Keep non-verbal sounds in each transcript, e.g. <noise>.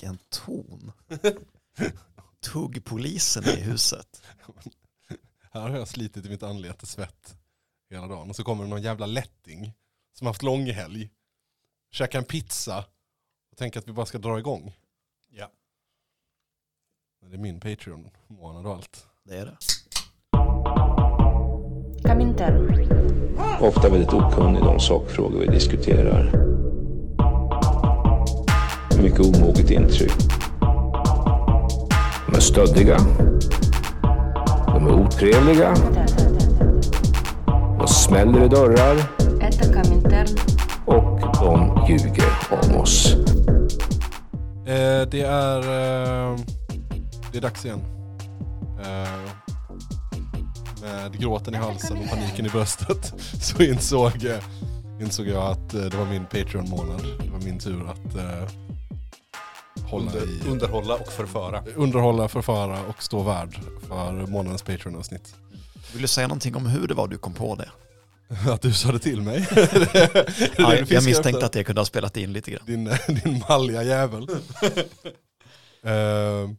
Vilken ton. Tuggpolisen är i huset. Här har jag slitit i mitt anlete svett hela dagen. Och så kommer det någon jävla lätting som haft långhelg. Käkar en pizza och tänker att vi bara ska dra igång. Ja. Det är min Patreon-månad och allt. Det är det. Comintern. Ofta väldigt okunnig i de sakfrågor vi diskuterar mycket omoget intryck. De är stöddiga. De är otrevliga. De smäller i dörrar. Och de ljuger om oss. Eh, det är... Eh, det är dags igen. Eh, med gråten i halsen och paniken i bröstet <laughs> så insåg eh, insåg jag att eh, det var min Patreon-månad. Det var min tur att eh, hålla Under, i, underhålla och förföra. underhålla, förföra och stå värd för månadens Patreon-avsnitt. Vill du säga någonting om hur det var du kom på det? <laughs> Att du sa det till mig. <laughs> <laughs> Det det Ja, jag misstänkte efter? att det kunde ha spelat in lite grann. Din, din malliga jävel. Eh,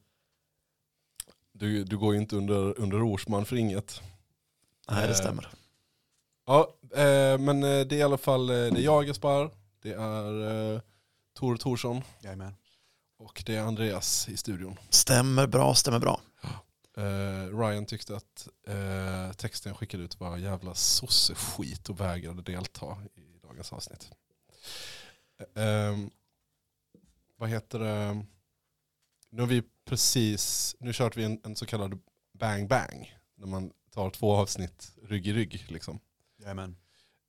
du, du går ju inte under, under Rorsman för inget. Nej, det Eh, stämmer. Ja, eh, men eh, det är i alla fall eh, det är jag Gaspar, det är eh, Tor Torsson Jajamän. Och det är Andreas i studion. Stämmer bra, stämmer bra. Eh, Ryan tyckte att eh, texten jag skickade ut var jävla sosseskit och vägrade delta i dagens avsnitt. Ehm, vad heter det? Nu har vi precis, nu kört vi en, en så kallad bang bang. När man tar två avsnitt rygg i rygg liksom. Jajamän.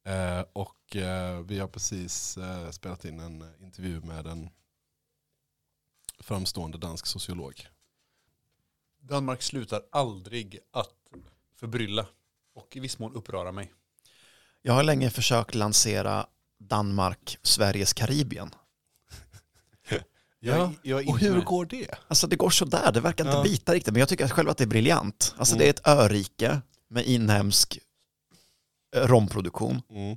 Eh, och vi har precis spelat in en intervju med en framstående dansk sociolog. Danmark slutar aldrig att förbrylla och i viss mån uppröra mig. Jag har länge försökt lansera Danmark, Sveriges Karibien. <laughs> Jag, jag och hur med. går det? Alltså det går sådär, det verkar inte Ja. bita riktigt, men jag tycker själv att det är briljant. Alltså Mm. det är ett örike med inhemsk eh, romproduktion. Mm.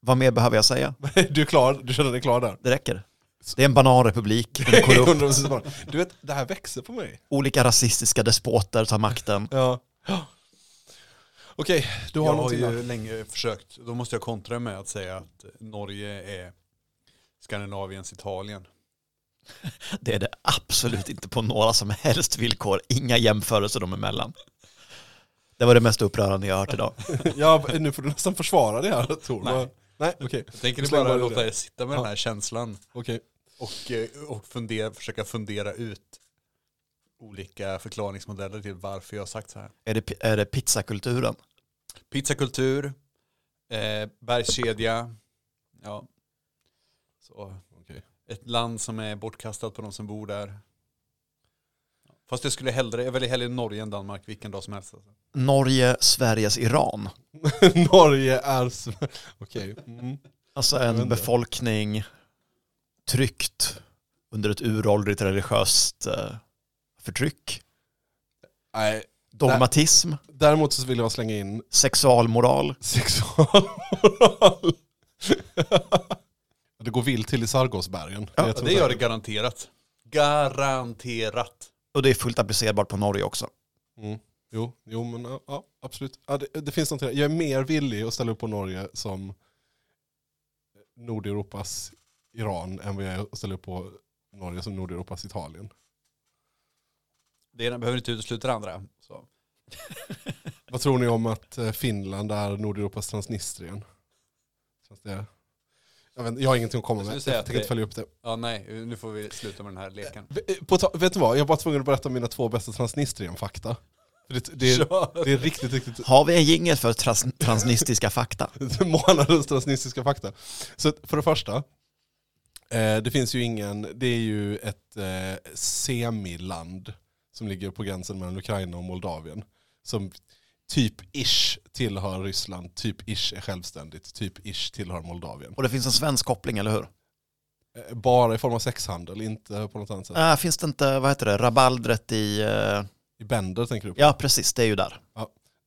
Vad mer behöver jag säga? <laughs> Du är klar, du känner dig klar där? Det räcker. Det är en bananrepublik, den är korrupt. <laughs> 100% bara, du vet, det här växer på mig. olika rasistiska despoter tar makten. Ja. Okej, du har jag har någonting ju där. länge försökt, då måste jag kontra med att säga att Norge är Skandinaviens Italien. <laughs> Det är det absolut inte på några som helst villkor, inga jämförelser dem emellan. Det var det mest upprörande jag hört idag. <laughs> Ja, nu får du nästan försvara det här Tor. Nej. Nej, okej. Jag tänker bara, låta er sitta med Ja. den här känslan Okej. Och, eh, och fundera, försöka fundera ut olika förklaringsmodeller till varför jag har sagt så här. Är det, är det pizzakulturen? Pizzakultur, eh, bergskedja, ja. Så. Okej. Ett land som är bortkastat på de som bor där. Fast jag skulle hellre, jag väljer hellre Norge än Danmark vilken dag som helst. Alltså. Norge, Sveriges Iran. <laughs> Norge är... Okej. Mm. Alltså en befolkning tryckt under ett uråldrigt religiöst eh, förtryck. Nej, Dogmatism, däremot så vill jag slänga in sexualmoral. <laughs> sexualmoral. <laughs> det går vilt till i Sargosbergen. Ja, så det gör det garanterat. Garanterat. Och det är fullt applicerbart på Norge också. Mm. Jo, jo, men ja, absolut. Ja, det, det finns någonting där. Jag är mer villig att ställa upp på Norge som Nordeuropas Iran än vad jag upp på Norge som Nordeuropas Italien. Det ena behöver inte utesluta det andra. Så. <laughs> Vad tror ni om att eh, Finland är Nordeuropas Transnistrien? Känns det... jag, vet, jag har ingenting att komma Jag med. Jag att tänker inte följa upp det. Ja, nej, nu får vi sluta med den här leken. V- På, ta- vet du vad, jag var tvungen att berätta mina två bästa Transnistrien-fakta. Det, det, det är trans, riktigt, Har vi en jingel för trans transnistiska fakta? <laughs> månadens transnistiska fakta. Så för det första, eh, det finns ju ingen, det är ju ett eh, semiland som ligger på gränsen mellan Ukraina och Moldavien. Som typ ish tillhör Ryssland, typ ish är självständigt, typ ish tillhör Moldavien. Och det finns en svensk koppling, eller hur? Eh, Bara i form av sexhandel, inte på något annat sätt. Äh, finns det inte, vad heter det, rabaldret i... eh, I Bender tänker du på? ja, precis, det är ju där.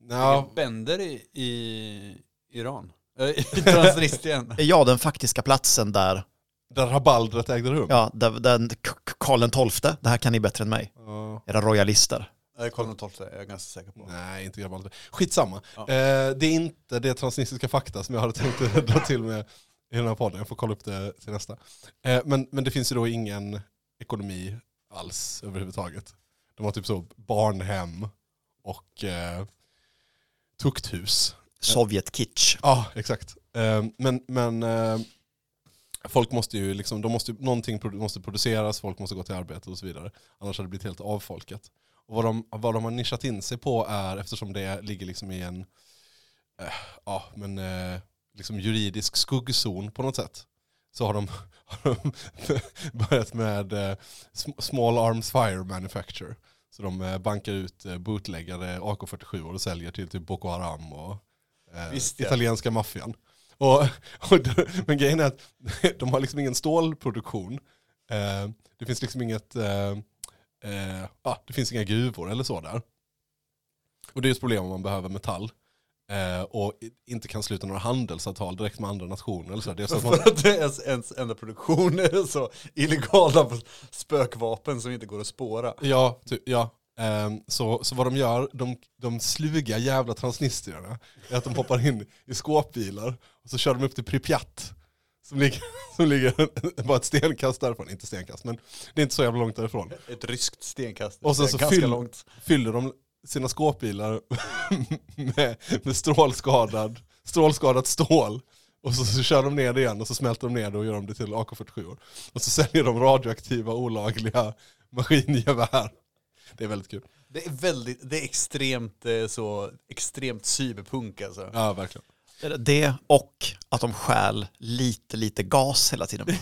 Ja, Bänder i, i Iran. Äh, I Transnistrien. <laughs> Ja, den faktiska platsen där Där rabaldret ägde rum. Ja, där, där, Karl den XII, det här kan ni bättre än mig. Ja. Era royalister. Karl XII är jag ganska säker på. Nej, inte rabaldret. Skitsamma. Ja. Eh, det är inte det transnistiska fakta som jag hade tänkt att dra till med i den här podden. Jag får kolla upp det till nästa. Eh, men, men det finns ju då ingen ekonomi alls överhuvudtaget. De har typ så barnhem och eh, tukthus. Sovjet-kitsch. Ja, exakt. Eh, men men eh, folk måste ju liksom, de måste, någonting måste produceras, folk måste gå till arbete och så vidare. Annars hade det blivit helt avfolkat. Och vad de, vad de har nischat in sig på är, eftersom det ligger liksom i en eh, ja, men, eh, liksom juridisk skuggzon på något sätt, så har de, <laughs> har de <laughs> börjat med eh, sm- Small Arms Fire Manufacture. Så de eh, bankar ut eh, bootläggade AK47 och säljer till typ Boko Haram och eh, italienska maffian. Och, och, men grejen är att <laughs> de har liksom ingen stålproduktion. Eh, det finns liksom inget, eh, eh, ja, det finns inga gruvor eller så där. Och det är ett problem om man behöver metall. Eh, och inte kan sluta några handelsavtal direkt med andra nationer. Eller så. Det är så att man, <laughs> För att deras ens enda produktion är så illegala spökvapen som inte går att spåra. Ja, ty, ja. Ehm, så, så vad de gör, de, de sluga jävla transnistrierna, är att de hoppar in i skåpbilar och så kör de upp till Pripyat. Som ligger, <laughs> som ligger <laughs> bara ett stenkast därifrån, inte stenkast men det är inte så jävla långt därifrån. Ett ryskt stenkast. Och sen så fyll- långt. Fyller de sina skåpbilar <laughs> med, med strålskadad, strålskadat stål. Och så, så kör de ner det igen och så smälter de ner det och gör de det till AK47. Och så säljer de radioaktiva olagliga maskingevär. Det är väldigt kul. Det är väldigt, det är extremt eh, så, extremt cyberpunk alltså. Ja, verkligen. Det och att de stjäl lite, lite gas hela tiden. <laughs>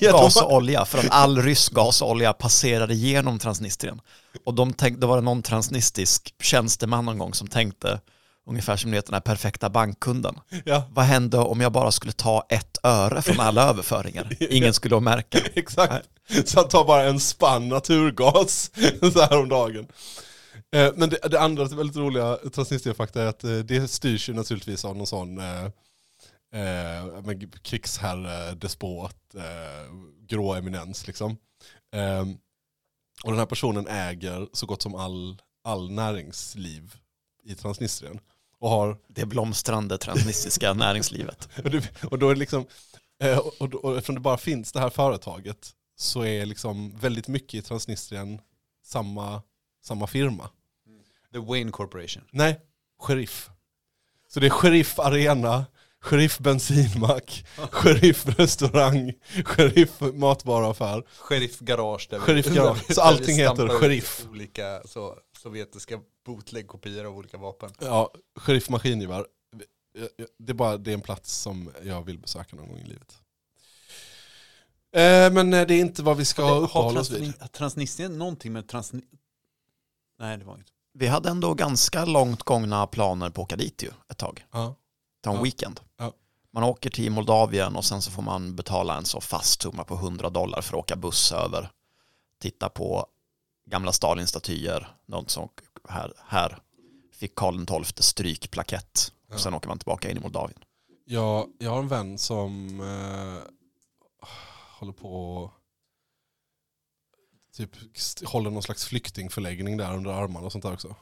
Ja, <laughs> gas och olja, för att all rysk gas och olja passerade genom Transnistrien. Och de tänk, då var det någon transnistisk tjänsteman någon gång som tänkte ungefär som ni vet den här perfekta bankkunden. Ja, Vad hände om jag bara skulle ta ett öre från alla <laughs> överföringar? Ingen skulle märka. <laughs> exakt. Så han tar bara en spann naturgas <laughs> så här om dagen. Eh, Men det, det andra väldigt roliga Transnistria-fakta är att eh, det styrs ju naturligtvis av någon sån eh, eh, krigsherre, despot, eh, grå eminens liksom. Eh, och den här personen äger så gott som all, all näringsliv i Transnistrien. Och har Det blomstrande transnistiska <laughs> näringslivet. och, det, och då är det liksom, eh, och, och, och eftersom det bara finns det här företaget så är liksom väldigt mycket i Transnistrien samma, samma firma. The Wayne Corporation. Nej, sheriff. Så det är sheriff arena, sheriff bensinmack, sheriff restaurang, sheriff matvaruaffär. Sheriff Garage. Där vi- Sheriff Garage. <laughs> Så allting heter Sheriff. Olika så, sovjetiska bootleg-kopior av olika vapen. Ja, sheriff maskingevär. Det är bara det är en plats som jag vill besöka någon gång i livet. Eh, Men eh, det är inte vad vi ska Har uppehålla oss vid. Transni- Transnistrien någonting med Transni... Nej, det var inget. Vi hade ändå ganska långt gångna planer på att åka dit ju ett tag. Ja. Ta en Ja. weekend. Ja. Man åker till Moldavien och sen så får man betala en så fast summa på 100 dollar för att åka buss över. Titta på gamla Stalin-statyer. Något som här, här fick Karl XII strykplakett. Ja. Och sen åker man tillbaka in i Moldavien. Jag, jag har en vän som eh, håller på typ håller någon slags flyktingförläggning där under armarna och sånt där också.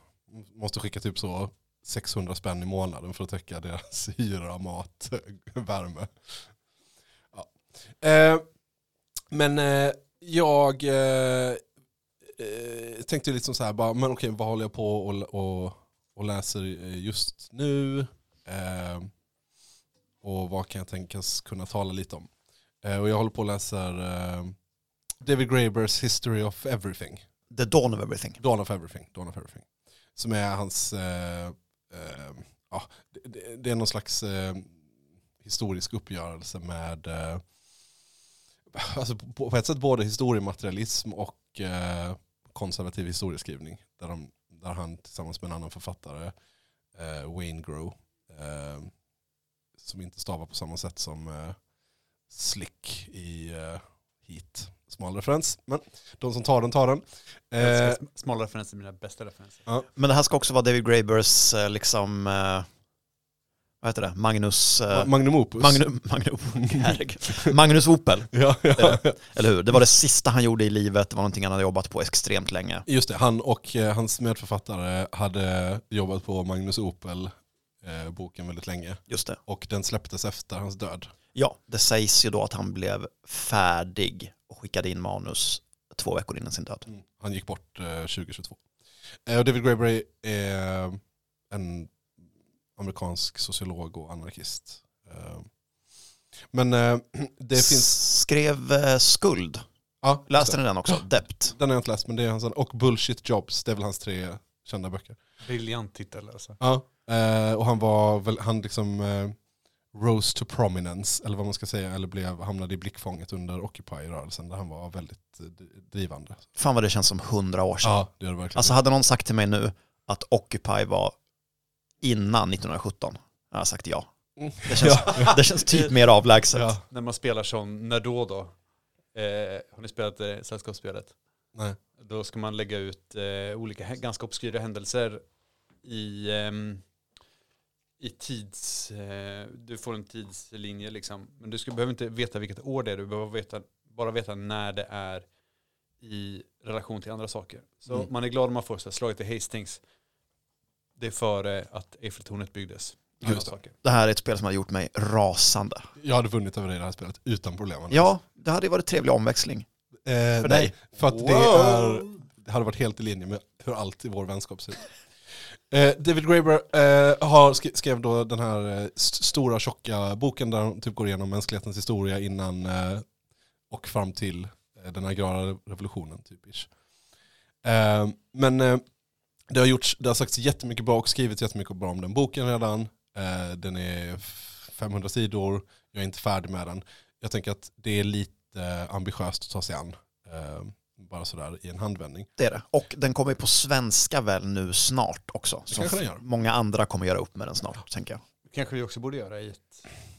Måste skicka typ så 600 spänn i månaden för att täcka deras <laughs> hyra, mat, <laughs> värme. Ja. Eh, men eh, jag eh, eh, tänkte liksom så här, bara, men okej, vad håller jag på och, och, och läser eh, just nu? Eh, och vad kan jag tänkas kunna tala lite om. Eh, och jag håller på och läser eh, David Grabers History of Everything. The Dawn of Everything. Dawn of Everything. Dawn of Everything. Som är hans, eh, ja, det, det, är någon slags historisk uppgörelse med, alltså på, på ett sätt både historiematerialism och eh, konservativ historieskrivning. Där, de, där han tillsammans med en annan författare, eh, Wayne Grow, eh, som inte stavar på samma sätt som eh, Slick i eh, Heat. Smal referens, men de som tar den tar den. Eh, Smala referenser är mina bästa referenser. Men det här ska också vara David Grabers eh, liksom, eh, vad heter det, Magnus, eh, Magnum Opus. Magnum, Magnum. <laughs> Magnus Opel, Ja, ja. eller hur? Det var det sista han gjorde i livet, det var någonting han hade jobbat på extremt länge. Just det, han och eh, hans medförfattare hade jobbat på Magnus Opel eh, boken väldigt länge. Just det. Och den släpptes efter hans död. Ja, det sägs ju då att han blev färdig och skickade in manus två veckor innan sin död. Han gick bort eh, 2022. Eh, och David Graeber är en amerikansk sociolog och anarkist. Eh, men eh, <clears throat> det finns... Skrev eh, Skuld, Ja, läste ni den också? Dept. Den har jag inte läst, men det är hans, och Bullshit Jobs, det är väl hans tre kända böcker. Briljant titel alltså. Ja. Eh, och han var väl, han liksom rose to prominence, eller vad man ska säga, eller blev, hamnade i blickfånget under Occupy-rörelsen där han var väldigt drivande. Fan vad det känns som hundra år sedan. Ja, det gör det verkligen. Alltså hade någon sagt till mig nu att Occupy var innan 1917, jag har sagt ja. Mm. Det känns, <laughs> det känns typ mer avlägset. ja, När man spelar som När då då? Eh, har ni spelat eh, Sällskapsspelet? nej. Då ska man lägga ut eh, olika ganska obskyra händelser i, ehm, i tids... Eh, du får en tidslinje liksom. Men du ska, behöver inte veta vilket år det är, du behöver veta, bara veta när det är i relation till andra saker. Så Mm. man är glad om man får så här, slaget i Hastings. Det är före att Eiffeltornet byggdes. Just det. Saker. Det här är ett spel som har gjort mig rasande. Jag hade vunnit över dig i det här spelet utan problem. Ja, det hade ju varit trevlig omväxling. eh, för nej, dig. för att det, är, det hade varit helt i linje med hur allt i vår vänskap ser ut. Eh, David Graeber eh, har sk- skrev då den här eh, st- stora tjocka boken där han typ går igenom mänsklighetens historia innan eh, och fram till eh, den agrara revolutionen. Typ. Eh, men eh, det har gjorts, det har sagts jättemycket bra och skrivits jättemycket bra om den boken redan. Eh, den är f- 500 sidor, jag är inte färdig med den. Jag tänker att det är lite ambitiöst att ta sig an. Eh, bara sådär i en handvändning. Det är det. Och den kommer ju på svenska väl nu snart också. Som kanske den gör. många andra kommer göra upp med den snart, tänker jag. kanske vi också borde göra i ett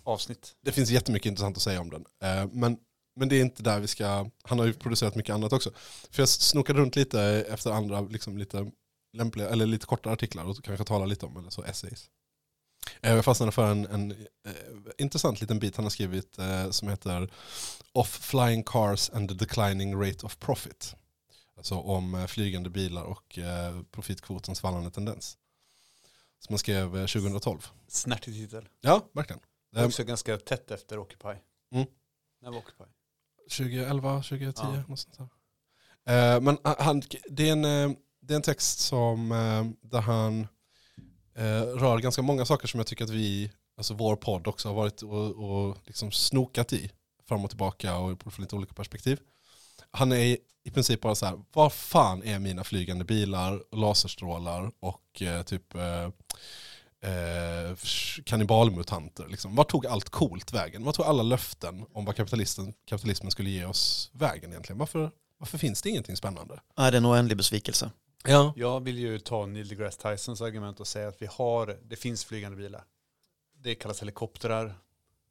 avsnitt. Det finns jättemycket intressant att säga om den. Eh, men, men det är inte där vi ska, han har ju producerat mycket annat också. För jag snokade runt lite efter andra, liksom lite lämpliga, eller lite kortare artiklar och kanske tala lite om, eller så essays. Eh, Jag fastnade för en, en eh, intressant liten bit han har skrivit eh, som heter Off flying cars and the declining rate of profit. Alltså om eh, flygande bilar och eh, profitkvotens fallande tendens. Som han skrev eh, 2012. Snärtig titel. Ja, verkligen. Det är Eh, också ganska tätt efter Occupy. Mm. När var Occupy? 2011, 2010, Ja. något sånt där. Eh, men han, det, är en, eh, det är en text som, eh, där han eh, rör ganska många saker som jag tycker att vi, alltså vår podd också har varit och, och liksom snokat i fram och tillbaka och från lite olika perspektiv. Han är i, princip bara så här, var fan är mina flygande bilar, laserstrålar och eh, typ eh, eh, kannibalmutanter. Liksom. Vart tog allt coolt vägen? Vart tog alla löften om vad kapitalisten, kapitalismen skulle ge oss vägen egentligen? Varför, varför finns det ingenting spännande? Nej, det är en oändlig besvikelse. Ja. Jag vill ju ta Neil deGrasse Tysons argument och säga att vi har, det finns flygande bilar. Det kallas helikoptrar.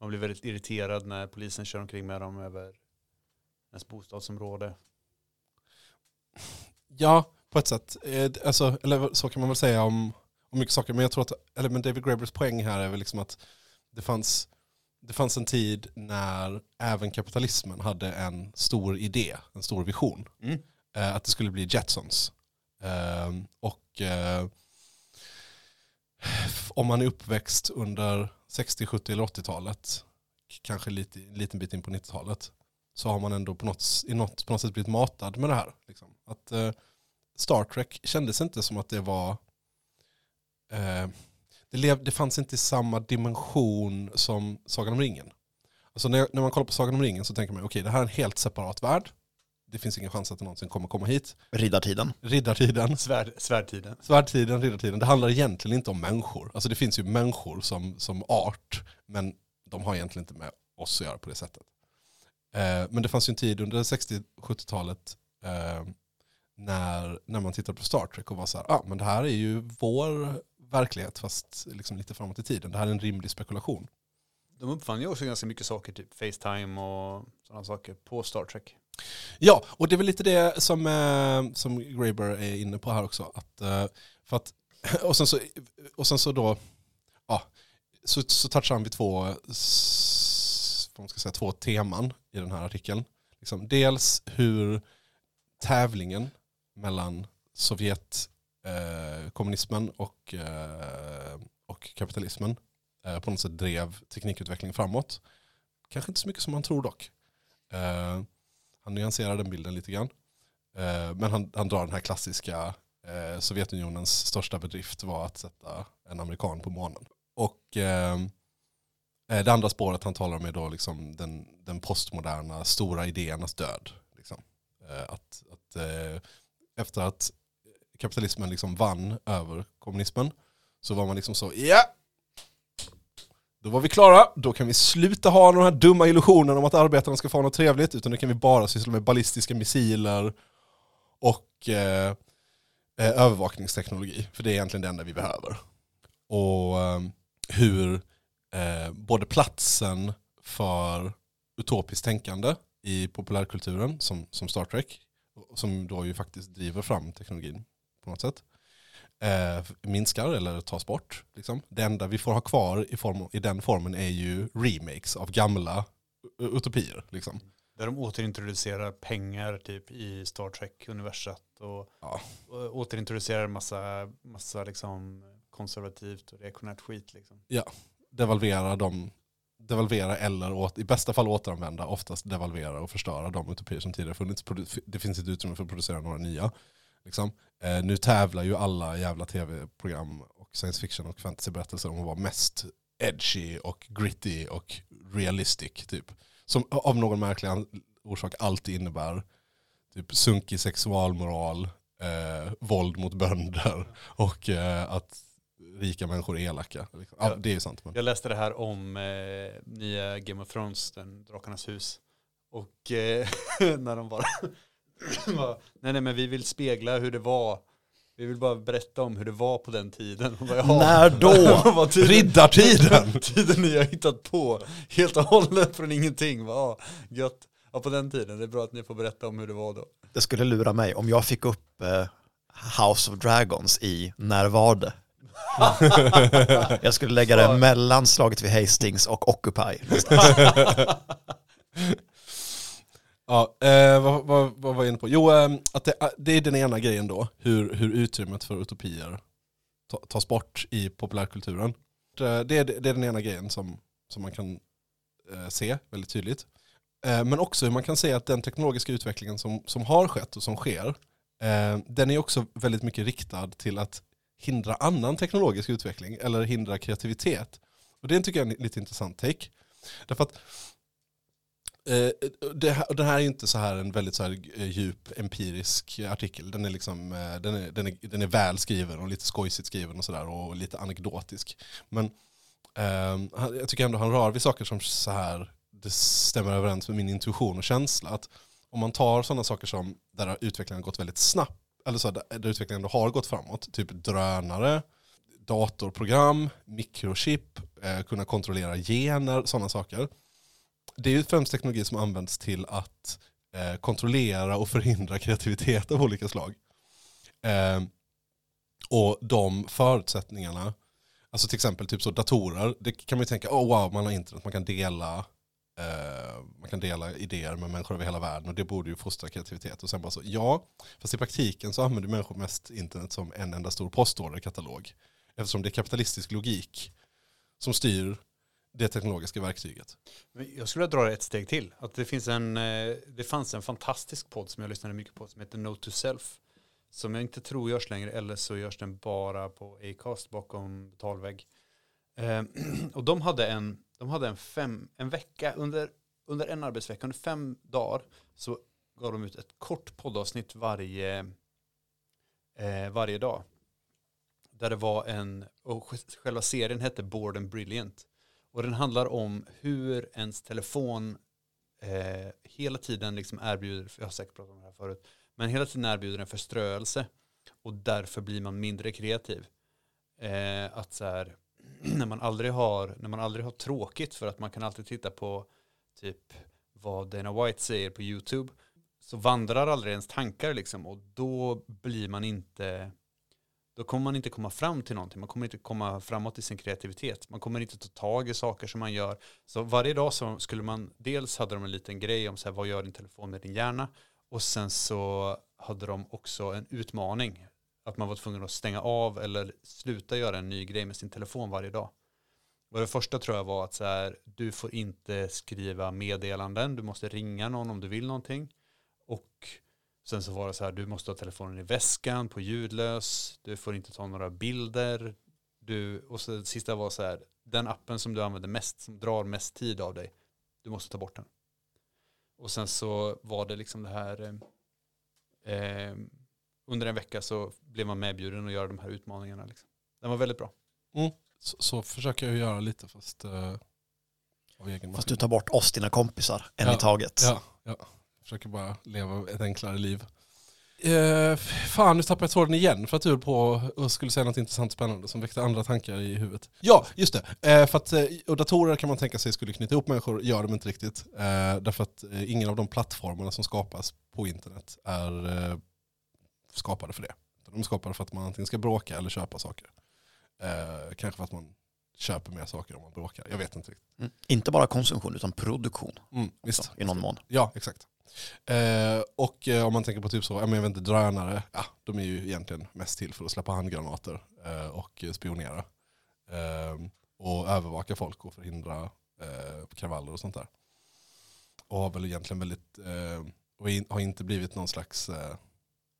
Man blir väldigt irriterad när polisen kör omkring med dem över ens bostadsområde. Ja, på ett sätt. Eh, Alltså, eller så kan man väl säga om, om mycket saker. Men jag tror att eller, men David Grabers poäng här är väl liksom att det fanns, det fanns en tid när även kapitalismen hade en stor idé, en stor vision. Mm. Eh, att det skulle bli Jetsons. Eh, och eh, om man är uppväxt under 60, 70 eller 80-talet, kanske lite, en liten bit in på 90-talet, så har man ändå på något, i något, på något sätt blivit matad med det här. Liksom. Att eh, Star Trek kändes inte som att det var eh, det, lev, det fanns inte i samma dimension som Sagan om ringen. Alltså när, när man kollar på Sagan om ringen så tänker man okej det här är en helt separat värld. Det finns ingen chans att det någonsin kommer komma hit. Riddartiden. Riddartiden, Svärd, svärdtiden. svärdtiden, riddartiden. Det handlar egentligen inte om människor. Alltså det finns ju människor som, som art, men de har egentligen inte med oss att göra på det sättet. Eh, men det fanns ju en tid under 60-70-talet eh, när, när man tittade på Star Trek och var så här, ah, men det här är ju vår verklighet fast liksom lite framåt i tiden. Det här är en rimlig spekulation. De uppfann ju också ganska mycket saker, typ Facetime och sådana saker på Star Trek. Ja, och det är väl lite det som, eh, som Graeber är inne på här också. Att, eh, för att, <laughs> och, sen så, och sen så då, ja, så, så touchar han vid två, vad ska säga, två teman i den här artikeln. Liksom, dels hur tävlingen mellan Sovjet, eh, kommunismen och, eh, och kapitalismen eh, på något sätt drev teknikutvecklingen framåt. Kanske inte så mycket som man tror dock. Eh, han nyanserar den bilden lite grann. Eh, men han, han drar den här klassiska eh, Sovjetunionens största bedrift var att sätta en amerikan på månen. Och eh, eh, det andra spåret han talar om är då liksom den, den postmoderna stora idéernas död. Liksom. Eh, att, att, eh, efter att kapitalismen liksom vann över kommunismen så var man liksom så, ja, då var vi klara, då kan vi sluta ha de här dumma illusionerna om att arbetarna ska få något trevligt, utan nu kan vi bara syssla med ballistiska missiler och eh, eh, övervakningsteknologi, för det är egentligen det enda vi behöver. Och eh, hur eh, både platsen för utopiskt tänkande i populärkulturen, som, som Star Trek, som då ju faktiskt driver fram teknologin på något sätt, eh, minskar eller tas bort. Liksom. Det enda vi får ha kvar i, form, i den formen är ju remakes av gamla u- utopier. Liksom. Där de återintroducerar pengar typ i Star Trek-universat och, Ja. och återintroducerar massa, massa liksom konservativt och reaktionärt skit. Liksom. Devalvera dem devalvera eller åt, i bästa fall återanvända, oftast devalvera och förstöra de utopier som tidigare funnits. Det finns inte utrymme för att producera några nya. Liksom. Eh, nu tävlar ju alla jävla tv-program och science fiction och fantasyberättelser om att vara mest edgy och gritty och realistic. Typ. Som av någon märklig orsak alltid innebär typ sunkig sexualmoral, eh, våld mot bönder <laughs> och eh, att rika människor är elaka. Liksom. Ja, det är ju sant. Men. Jag läste det här om eh, nya Game of Thrones, den Drakarnas hus. Och eh, <laughs> när de bara, <laughs> nej nej men vi vill spegla hur det var. Vi vill bara berätta om hur det var på den tiden. Bara. När då? <laughs> Tiden, Riddartiden! <laughs> tiden ni har hittat på helt och hållet från ingenting. Va? Ja, gött. Ja, på den tiden. Det är bra att ni får berätta om hur det var då. Det skulle lura mig om jag fick upp eh, House of Dragons i När var det? jag skulle lägga det mellan slaget vid Hastings och Occupy. Ja, eh, vad, vad, vad var jag inne på? Jo, eh, att det, eh, det är den ena grejen då, hur, hur utrymmet för utopier ta, tas bort i populärkulturen. Eh, det, det, är, det är den ena grejen som, som man kan eh, se väldigt tydligt. Eh, men också hur man kan se att den teknologiska utvecklingen som, som har skett och som sker, eh, den är också väldigt mycket riktad till att hindra annan teknologisk utveckling eller hindra kreativitet. Och det tycker jag är en lite intressant take. Därför att Eh, det, här, det här är inte så här en väldigt så här eh, djup empirisk artikel. Den är, liksom, eh, den, är, den, är, den är väl skriven och lite skojsigt skriven och sådär och lite anekdotisk. Men eh, jag tycker ändå han rör vid saker som så här det stämmer överens med min intuition och känsla. Att om man tar sådana saker som där utvecklingen har gått väldigt snabbt, eller så där, där utvecklingen ändå har gått framåt, typ drönare, datorprogram, mikrochip, eh, kunna kontrollera gener, sådana saker det är ju främst teknologi som används till att eh, kontrollera och förhindra kreativitet av olika slag. Eh, och de förutsättningarna, alltså till exempel typ så datorer, det kan man ju tänka, oh wow, man har internet, man kan dela eh, man kan dela idéer med människor över hela världen och det borde ju fostra kreativitet. Och sen bara så, ja, fast i praktiken så använder människor mest internet som en enda stor postorderkatalog. Eftersom det är kapitalistisk logik som styr det teknologiska verktyget. Jag skulle vilja dra det ett steg till. Att det, finns en, eh, det fanns en fantastisk podd som jag lyssnade mycket på som heter Note to Self. Som jag inte tror görs längre eller så görs den bara på Acast bakom betalvägg. Eh, <clears throat> och de hade en, de hade en, fem, en vecka under, under en arbetsvecka, under fem dagar så gav de ut ett kort poddavsnitt varje, eh, varje dag. Där det var en, och själva serien hette Bored and Brilliant. Och den handlar om hur ens telefon eh, hela tiden liksom erbjuder, jag har säkert pratat om det här förut, men hela tiden erbjuder en förströelse och därför blir man mindre kreativ. Eh, att så här, <clears throat> när man aldrig har, när man aldrig har tråkigt för att man kan alltid titta på typ vad Dana White säger på YouTube så vandrar aldrig ens tankar liksom och då blir man inte då kommer man inte komma fram till någonting. Man kommer inte komma framåt i sin kreativitet. Man kommer inte ta tag i saker som man gör. Så varje dag så skulle man, dels hade de en liten grej om så här, vad gör din telefon med din hjärna? Och sen så hade de också en utmaning. Att man var tvungen att stänga av eller sluta göra en ny grej med sin telefon varje dag. Och det första tror jag var att så här, du får inte skriva meddelanden, du måste ringa någon om du vill någonting. Och sen så var det så här, du måste ha telefonen i väskan på ljudlös, du får inte ta några bilder. Du, och så det sista var så här, den appen som du använder mest, som drar mest tid av dig, du måste ta bort den. Och sen så var det liksom det här, eh, eh, under en vecka så blev man medbjuden att göra de här utmaningarna. Liksom. Den var väldigt bra. Så, så försöker jag göra lite fast uh, av egen Fast maskin. du tar bort oss, dina kompisar, en Ja. i taget. Ja, ja. Försöker bara leva ett enklare liv. Eh, fan, nu tappade jag tråden igen för att du höll på och skulle säga något intressant och spännande som väckte andra tankar i huvudet. Ja, just det. Eh, för att, eh, och datorer kan man tänka sig skulle knyta ihop människor, gör de inte riktigt. Eh, därför att eh, ingen av de plattformarna som skapas på internet är eh, skapade för det. De är skapade för att man antingen ska bråka eller köpa saker. Eh, kanske för att man köper mer saker om man bråkar. Jag vet inte riktigt. Mm. Inte bara konsumtion utan produktion Mm, visst. också, i någon mån. Ja, exakt. Eh, och eh, om man tänker på typ så, jag vet inte, drönare, ja, de är ju egentligen mest till för att släppa handgranater eh, och spionera. Eh, och övervaka folk och förhindra eh, kravaller och sånt där. Och har väl egentligen väldigt, eh, och in, har inte blivit någon slags,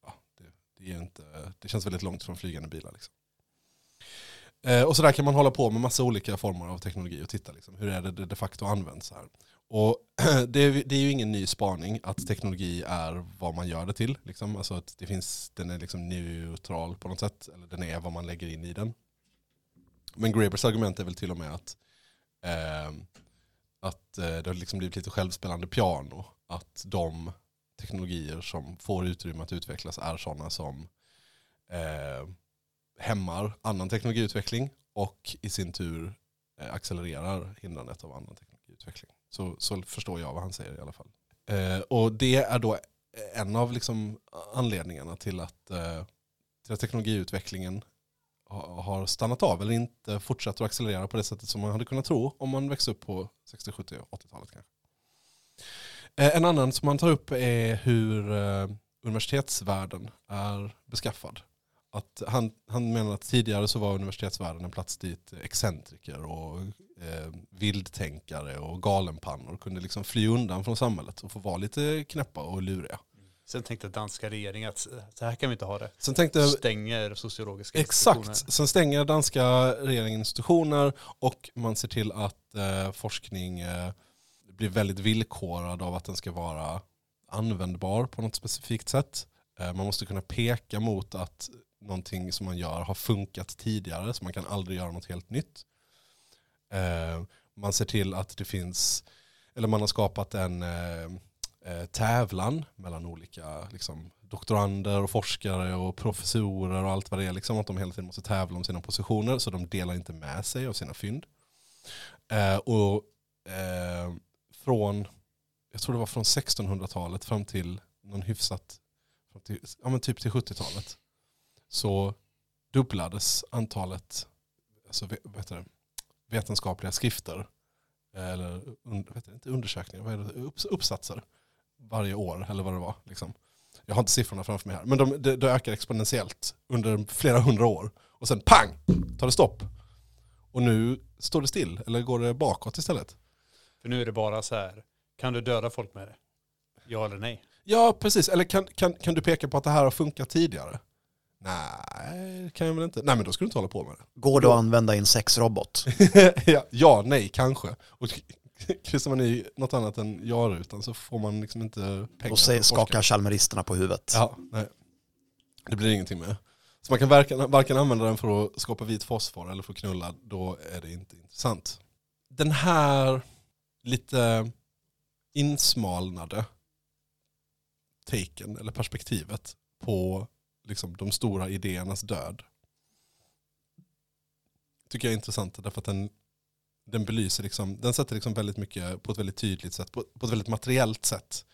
ja, det, det, är inte, det känns väldigt långt från flygande bilar. Liksom. Eh, och så där kan man hålla på med massa olika former av teknologi och titta liksom, hur är det det de facto används här. Och <clears throat> det är, det är ju ingen ny spaning att teknologi är vad man gör det till. Liksom. Alltså att det finns, den är liksom neutral på något sätt, eller den är vad man lägger in i den. Men Grabers argument är väl till och med att, ehm, eh, att det har liksom blivit lite självspelande piano. Att de teknologier som får utrymme att utvecklas är sådana som eh, hämmar annan teknologiutveckling och i sin tur eh, accelererar hindrandet av annan teknologiutveckling. Så, så förstår jag vad han säger i alla fall. Eh, och det är då en av liksom anledningarna till att, eh, till att teknologiutvecklingen ha, har stannat av eller inte fortsatt att accelerera på det sättet som man hade kunnat tro om man växte upp på 60, 70 och 80-talet kanske. Eh, en annan som man tar upp är hur eh, universitetsvärlden är beskaffad. Att han, han menar att tidigare så var universitetsvärlden en plats dit excentriker och eh, vildtänkare och galenpannor kunde liksom fly undan från samhället och få vara lite knäppa och luriga. Sen tänkte danska regeringen att så här kan vi inte ha det. Sen tänkte Stänger sociologiska institutioner. Exakt. Sen stänger danska regeringen institutioner och man ser till att eh, forskning eh, blir väldigt villkorad av att den ska vara användbar på något specifikt sätt. Eh, man måste kunna peka mot att någonting som man gör har funkat tidigare så man kan aldrig göra något helt nytt. Eh, man ser till att det finns, eller man har skapat en eh, eh, tävlan mellan olika liksom, doktorander och forskare och professorer och allt vad det är. Liksom, att de hela tiden måste tävla om sina positioner så de delar inte med sig av sina fynd. Eh, och eh, från, jag tror det var från 1600-talet fram till någon hyfsat, fram till, ja men typ till 70-talet så dubblades antalet alltså, ve- vad heter det, vetenskapliga skrifter eller un, vad heter det, inte undersökningar, vad är det, Upps, uppsatser varje år eller vad det var. Liksom. Jag har inte siffrorna framför mig här. Men de, det, det ökar exponentiellt under flera hundra år. Och sen pang, tar det stopp. Och nu står det still, eller går det bakåt istället? För nu är det bara så här, kan du döda folk med det? Ja eller nej? Ja, precis. Eller kan, kan, kan du peka på att det här har funkat tidigare? Nej, kan jag väl inte. Nej, men då ska du inte hålla på med det. Går det att använda i en sexrobot? <laughs> ja, ja, nej, kanske. Och kryssar man i något annat än ja-rutan så får man liksom inte pengar. Forska. skakar chalmeristerna på huvudet. Ja, nej. Det blir ingenting med. Så man kan varken, varken använda den för att skapa vit fosfor eller för att knulla, då är det inte intressant. Den här lite insmalnade taken eller perspektivet på liksom de stora idéernas död tycker jag är intressant därför att den, den belyser liksom, den sätter liksom väldigt mycket på ett väldigt tydligt sätt, på, på ett väldigt materiellt sätt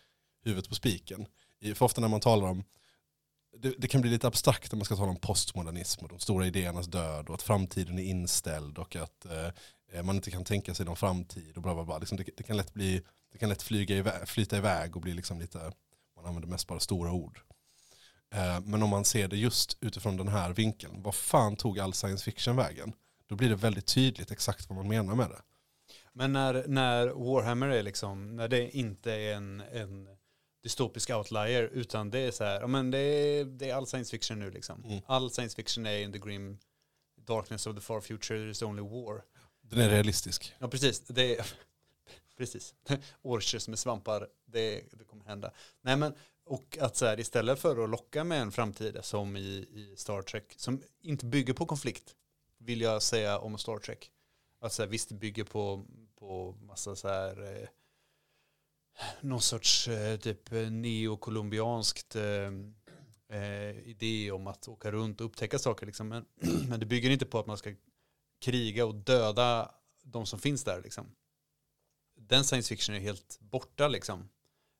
huvudet på spiken. I- För ofta när man talar om det, det kan bli lite abstrakt när man ska tala om postmodernism och de stora idéernas död och att framtiden är inställd och att eh, man inte kan tänka sig någon framtid och bla bla bla. Liksom det, det kan lätt bli, det kan lätt flyga iväg, flyta iväg och bli liksom lite, man använder mest bara stora ord. Eh, men om man ser det just utifrån den här vinkeln, vad fan tog all science fiction vägen? Då blir det väldigt tydligt exakt vad man menar med det. Men när, när Warhammer är liksom, när det inte är en, en dystopisk outlier, utan det är så här, men det är, det är all science fiction nu liksom. Mm. All science fiction är in the grim darkness of the far future, there is only war. Den är realistisk. Ja precis, det är, <laughs> precis. <laughs> Orcher med svampar, det, det kommer hända. Nej men, och att så här, istället för att locka med en framtid som i, i Star Trek, som inte bygger på konflikt, vill jag säga om Star Trek. Att så här, visst, det bygger på, på massa så här, eh, någon sorts eh, typ eh, neokolumbianskt eh, eh, idé om att åka runt och upptäcka saker. Liksom. Men, <clears throat> men det bygger inte på att man ska kriga och döda de som finns där. Liksom. Den science fiction är helt borta liksom.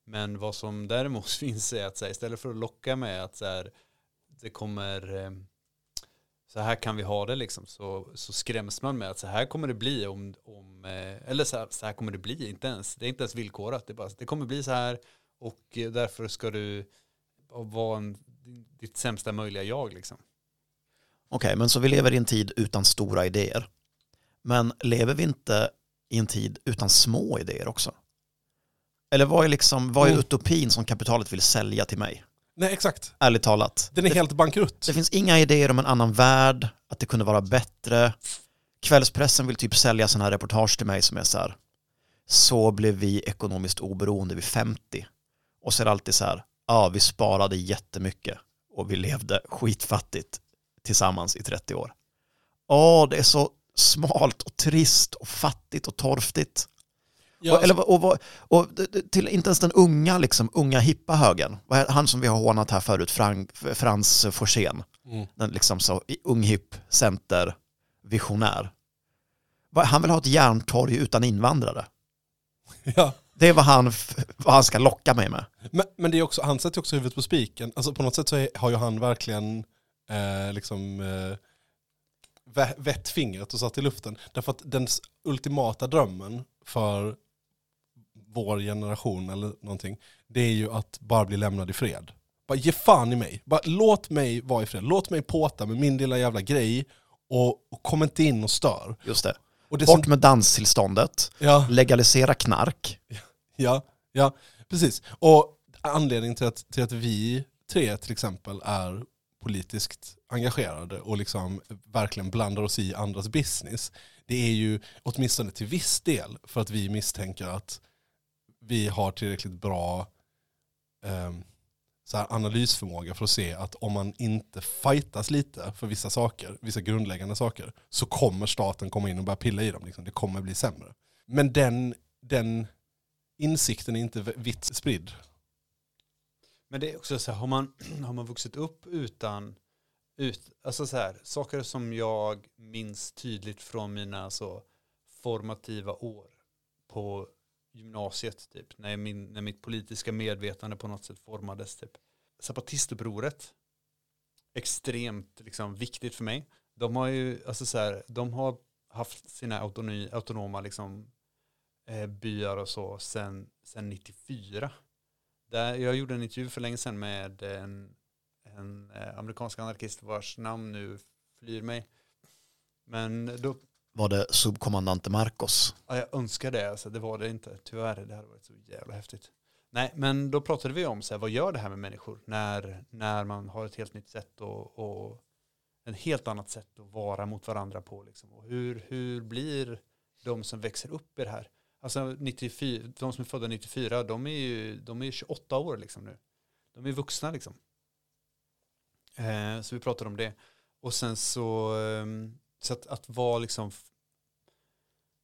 Men vad som däremot <laughs> finns är att så här, istället för att locka med att så här, det kommer eh, så här kan vi ha det liksom så, så skräms man med att så här kommer det bli om, om eh, eller så här, så här kommer det bli, inte ens, det är inte ens villkorat, det, är bara, det kommer bli så här och eh, därför ska du vara en, ditt sämsta möjliga jag liksom. Okej, men så vi lever i en tid utan stora idéer. Men lever vi inte i en tid utan små idéer också? Eller vad är, liksom, vad är Mm. utopin som kapitalet vill sälja till mig? Nej exakt, Ärligt talat. den är det, helt bankrutt. det finns inga idéer om en annan värld, att det kunde vara bättre. Kvällspressen vill typ sälja sådana här reportage till mig som är så här. Så blev vi ekonomiskt oberoende vid 50. Och så är det alltid så här. Ja, vi sparade jättemycket och vi levde skitfattigt tillsammans i 30 år. Åh, det är så smalt och trist och fattigt och torftigt. Ja, och, eller, och, och, och, till inte ens den unga, liksom, unga hippa är Han som vi har hånat här förut, Frank, Frans Forsén. Mm. Den liksom så, ung hipp, center, visionär. Han vill ha ett järntorg utan invandrare. <laughs> ja. Det är vad han, vad han ska locka mig med. Men, men det är också, han sätter också huvudet på spiken. Alltså på något sätt så är, har ju han verkligen eh, liksom eh, vä- vätt fingret och satt i luften. Därför att den ultimata drömmen för vår generation eller någonting, det är ju att bara bli lämnad i fred. Bara ge fan i mig. Bara låt mig vara i fred. Låt mig påta med min lilla jävla grej och, och kom inte in och stör. Just det. Och det Bort som, med danstillståndet, ja, legalisera knark. <laughs> Ja, ja, precis. Och anledningen till att, till att vi tre till exempel är politiskt engagerade och liksom verkligen blandar oss i andras business, det är ju åtminstone till viss del för att vi misstänker att vi har tillräckligt bra eh, så här analysförmåga för att se att om man inte fightas lite för vissa saker, vissa grundläggande saker, så kommer staten komma in och börja pilla i dem. Liksom. Det kommer bli sämre. Men den, den insikten är inte vitt spridd. Men det är också så här, har man, <clears throat> har man vuxit upp utan, ut, alltså så här, saker som jag minns tydligt från mina så formativa år på gymnasiet, typ, när, min, när mitt politiska medvetande på något sätt formades. Typ. Zapatistupproret, extremt liksom, viktigt för mig. De har ju, alltså så här, de har haft sina autonomi, autonoma liksom, eh, byar och så sen, sen 94. Där jag gjorde en intervju för länge sedan med en, en eh, amerikansk anarkist vars namn nu flyr mig. Men då, var det subkommandante Marcos? ja, jag önskar det, alltså, det var det inte. Tyvärr, det hade varit så jävla häftigt. Nej, men då pratade vi om så här, vad gör det här med människor när, när man har ett helt nytt sätt och, och en helt annat sätt att vara mot varandra på. Liksom. Och hur, hur blir de som växer upp i det här? Alltså 94, de som är födda 94, de är ju de är 28 år liksom nu. De är vuxna liksom. Eh, så vi pratade om det. Och sen så, ehm, så att, att vara liksom,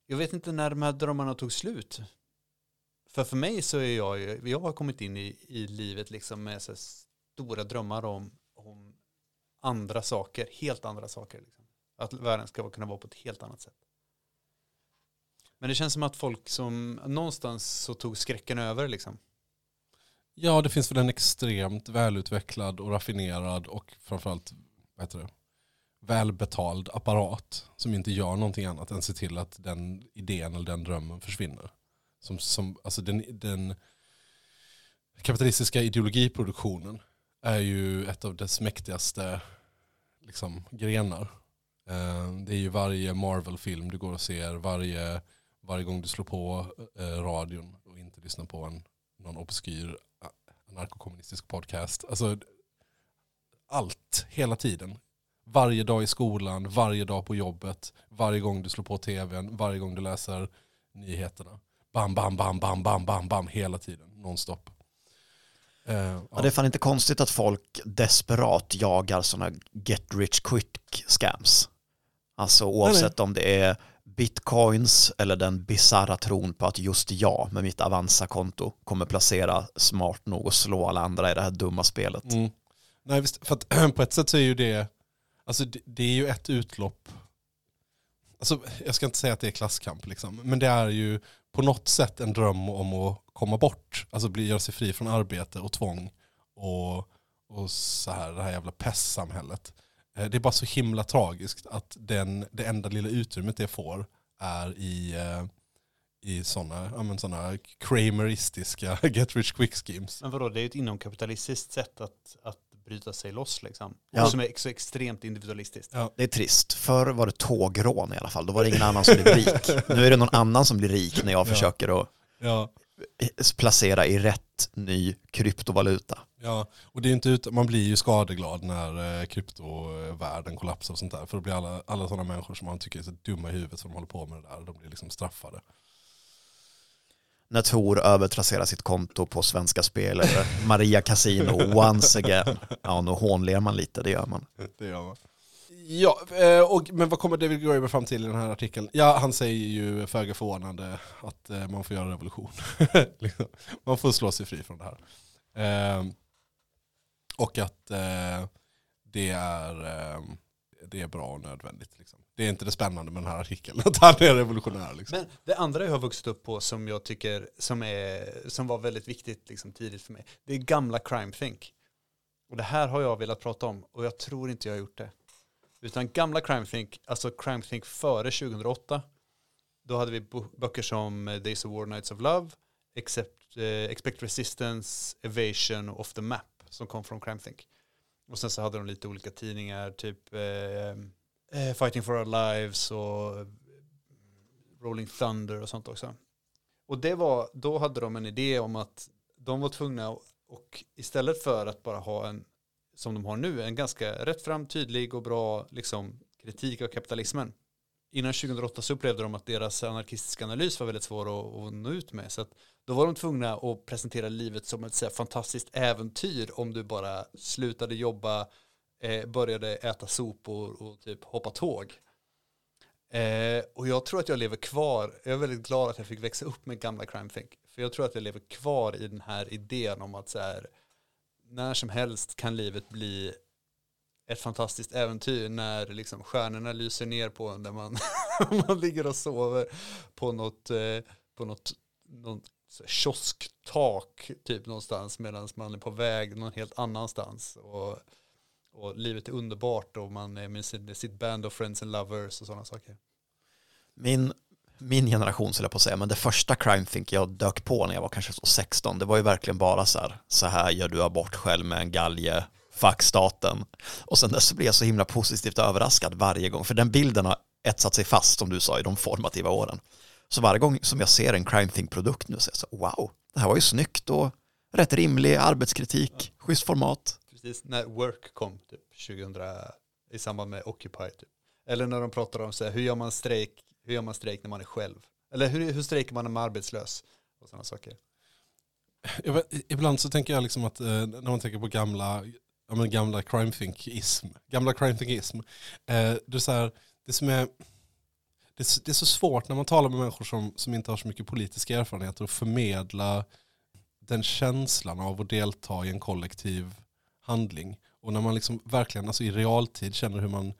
jag vet inte när de här drömmarna tog slut. För för mig så är jag, ju- jag har kommit in i, i livet liksom med så stora drömmar om, om andra saker, helt andra saker. Liksom. Att världen ska kunna vara på ett helt annat sätt. Men det känns som att folk som, någonstans så tog skräcken över liksom. Ja, det finns väl en extremt välutvecklad och raffinerad och framförallt vad heter det, välbetald apparat som inte gör någonting annat än se till att den idén eller den drömmen försvinner. Som, som, alltså den, den kapitalistiska ideologiproduktionen är ju ett av dess mäktigaste liksom, grenar. Eh, det är ju varje Marvel-film du går och ser, varje, varje gång du slår på eh, radion och inte lyssnar på en, någon obskyr narkokommunistisk anarkokommunistisk podcast. Alltså allt, hela tiden. Varje dag i skolan, varje dag på jobbet, varje gång du slår på tvn, varje gång du läser nyheterna. Bam, bam, bam, bam, bam, bam, bam, hela tiden, nonstop. Eh, Ja, det är fan inte konstigt att folk desperat jagar sådana get rich quick scams. Alltså oavsett om det är bitcoins eller den bizarra tron på att just jag med mitt Avanza-konto kommer placera smart nog och slå alla andra i det här dumma spelet. Mm. Nej, visst, för att <clears throat> på ett sätt så är ju det, alltså det, det är ju ett utlopp. Alltså, jag ska inte säga att det är klasskamp, liksom, men det är ju på något sätt en dröm om att komma bort, alltså bli, göra sig fri från arbete och tvång och, och så här, det här jävla pestsamhället. Eh, det är bara så himla tragiskt att den, det enda lilla utrymmet det får är i, eh, i sådana, ja, såna krameristiska <laughs> get rich quick schemes. Men vadå, det är ju ett inomkapitalistiskt sätt att, att bryta sig loss liksom. Ja. Och som är så extremt individualistiskt. Ja. Det är trist. Förr var det tågrån i alla fall. Då var det ingen annan som blev rik. Nu är det någon annan som blir rik när jag Ja. försöker att Ja. placera i rätt ny kryptovaluta. Ja, och det är inte ut, man blir ju skadeglad när eh, kryptovärlden kollapsar och sånt där. För då blir alla, alla sådana människor som man tycker är så dumma i huvudet som håller på med det där, de blir liksom straffade. När Tor övertrasserar sitt konto på Svenska Spel eller Maria Casino once again. Ja, nu hånler man lite, det gör man. Det gör man. Ja, eh, och, men vad kommer David Graeber fram till i den här artikeln? Ja, han säger ju föga förvånande att eh, man får göra revolution. <laughs> Liksom. Man får slå sig fri från det här. Ehm, och att eh, det, är, ehm, det är bra och nödvändigt. Liksom. Det är inte det spännande med den här artikeln, <laughs> att han är revolutionär. Liksom. Men det andra jag har vuxit upp på som jag tycker som, är, som var väldigt viktigt liksom, tidigt för mig, det är gamla crime think. Och det här har jag velat prata om och jag tror inte jag har gjort det. Utan gamla crime think, alltså crime think före 2008, då hade vi böcker som eh, Days of War, Nights of Love, Except, eh, Expect Resistance, Evasion och Off the Map som kom från crime think. Och sen så hade de lite olika tidningar, typ eh, eh, Fighting for Our Lives och eh, Rolling Thunder och sånt också. Och det var, då hade de en idé om att de var tvungna och istället för att bara ha en, som de har nu, en ganska rättfram, tydlig och bra liksom, kritik av kapitalismen. Innan 2008 så upplevde de att deras anarkistiska analys var väldigt svår att, att nå ut med. Så att då var de tvungna att presentera livet som ett så här, fantastiskt äventyr om du bara slutade jobba, eh, började äta sopor och typ hoppa tåg. Eh, och jag tror att jag lever kvar, jag är väldigt glad att jag fick växa upp med gamla crime think. För jag tror att jag lever kvar i den här idén om att så här, när som helst kan livet bli ett fantastiskt äventyr när liksom stjärnorna lyser ner på en där man, <laughs> man ligger och sover på något, eh, på något, något kiosktak typ någonstans medan man är på väg någon helt annanstans. Och, och livet är underbart och man är med sin, sitt band of friends and lovers och sådana saker. Min, min generation skulle jag på att säga, men det första crime think jag dök på när jag var kanske så 16, det var ju verkligen bara så här, så här gör du abort själv med en galge, fuck staten. Och sen dess så blir jag så himla positivt överraskad varje gång, för den bilden har etsat sig fast, som du sa, i de formativa åren. Så varje gång som jag ser en crime think-produkt nu så är jag så, wow, det här var ju snyggt och rätt rimlig arbetskritik, schysst format. Precis när Work kom typ 2000 i samband med Occupy typ. Eller när de pratar om så här, hur gör man strejk, hur gör man strejk när man är själv? Eller hur, hur strejkar man när man är arbetslös? Och sådana saker. Jag vet, ibland så tänker jag liksom att eh, när man tänker på gamla, ja, men gamla crime thinkism, gamla crime thinkism, eh, det, är så här, det, som är, det, är, så- det är så svårt när man talar med människor som, som inte har så mycket politiska erfarenheter att förmedla den känslan av att delta i en kollektiv handling. Och när man liksom verkligen alltså i realtid känner hur man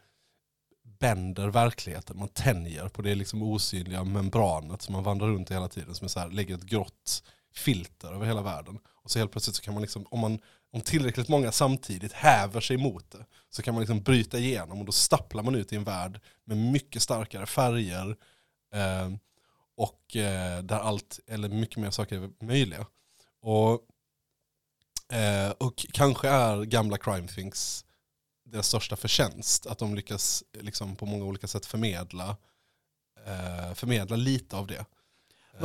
bänder verkligheten, man tänjer på det liksom osynliga membranet som man vandrar runt i hela tiden, som är så här, lägger ett grått filter över hela världen. Och så helt plötsligt så kan man liksom, om, man, om tillräckligt många samtidigt häver sig mot det, så kan man liksom bryta igenom och då stapplar man ut i en värld med mycket starkare färger eh, och eh, där allt, eller mycket mer saker är möjliga. Och, eh, och kanske är gamla Crime Things deras största förtjänst, att de lyckas liksom på många olika sätt förmedla, eh, förmedla lite av det.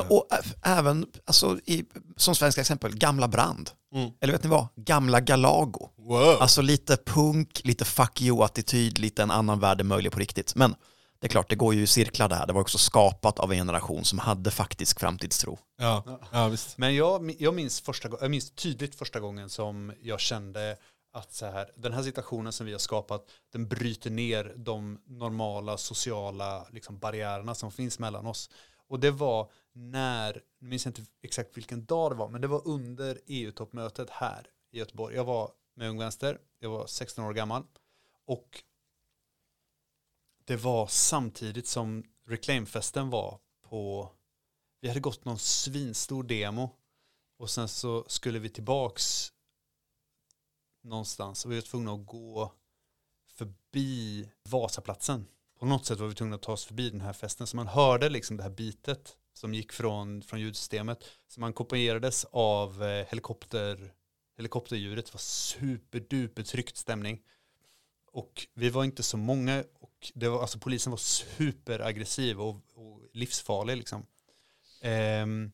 Och även, alltså, i, som svenska exempel, gamla Brand. Mm. Eller vet ni vad? Gamla Galago. Wow. Alltså lite punk, lite fuck you-attityd, lite en annan värld är möjlig på riktigt. Men det är klart, det går ju i cirklar det här. Det var också skapat av en generation som hade faktisk framtidstro. ja, ja, visst. Men jag, jag, minns första, gå- jag minns tydligt första gången som jag kände att så här, den här situationen som vi har skapat, den bryter ner de normala sociala liksom, barriärerna som finns mellan oss. Och det var när, nu minns jag inte exakt vilken dag det var, men det var under EU-toppmötet här i Göteborg. Jag var med Ung Vänster, jag var 16 år gammal och det var samtidigt som Reclaimfesten var på, vi hade gått någon svinstor demo och sen så skulle vi tillbaks någonstans och vi var tvungna att gå förbi Vasaplatsen. På något sätt var vi tvungna att ta oss förbi den här festen så man hörde liksom det här bitet som gick från, från ljudsystemet. Så man kopierades av eh, helikopter, helikopterljudet. Det var superduper tryckt stämning. Och vi var inte så många och det var, alltså polisen var superaggressiv och, och livsfarlig liksom. Ehm,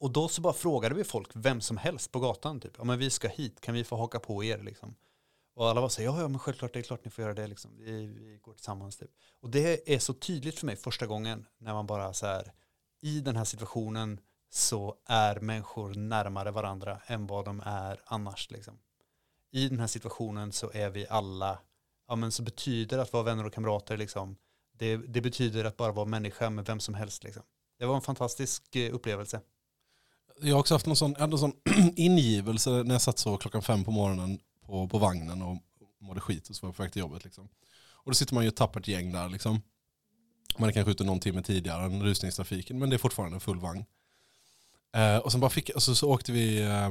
och då så bara frågade vi folk, vem som helst på gatan typ, ja men vi ska hit, kan vi få haka på er liksom? Och alla var så här, ja ja men självklart, det är klart ni får göra det liksom, vi, vi går tillsammans typ. Och det är så tydligt för mig första gången när man bara så här, i den här situationen så är människor närmare varandra än vad de är annars liksom. I den här situationen så är vi alla, ja men så betyder att vara vänner och kamrater liksom, det, det betyder att bara vara människa med vem som helst liksom. Det var en fantastisk eh, upplevelse. Jag har också haft någon sån, en sån <clears throat> ingivelse när jag satt så klockan fem på morgonen på, på vagnen och mådde skit och så var jag på väg till jobbet. Liksom. Och då sitter man ju ett tappert gäng där. Liksom. Man är kanske ute någon timme tidigare än rusningstrafiken men det är fortfarande full vagn. Eh, och sen bara fick, alltså, så, så åkte vi, eh,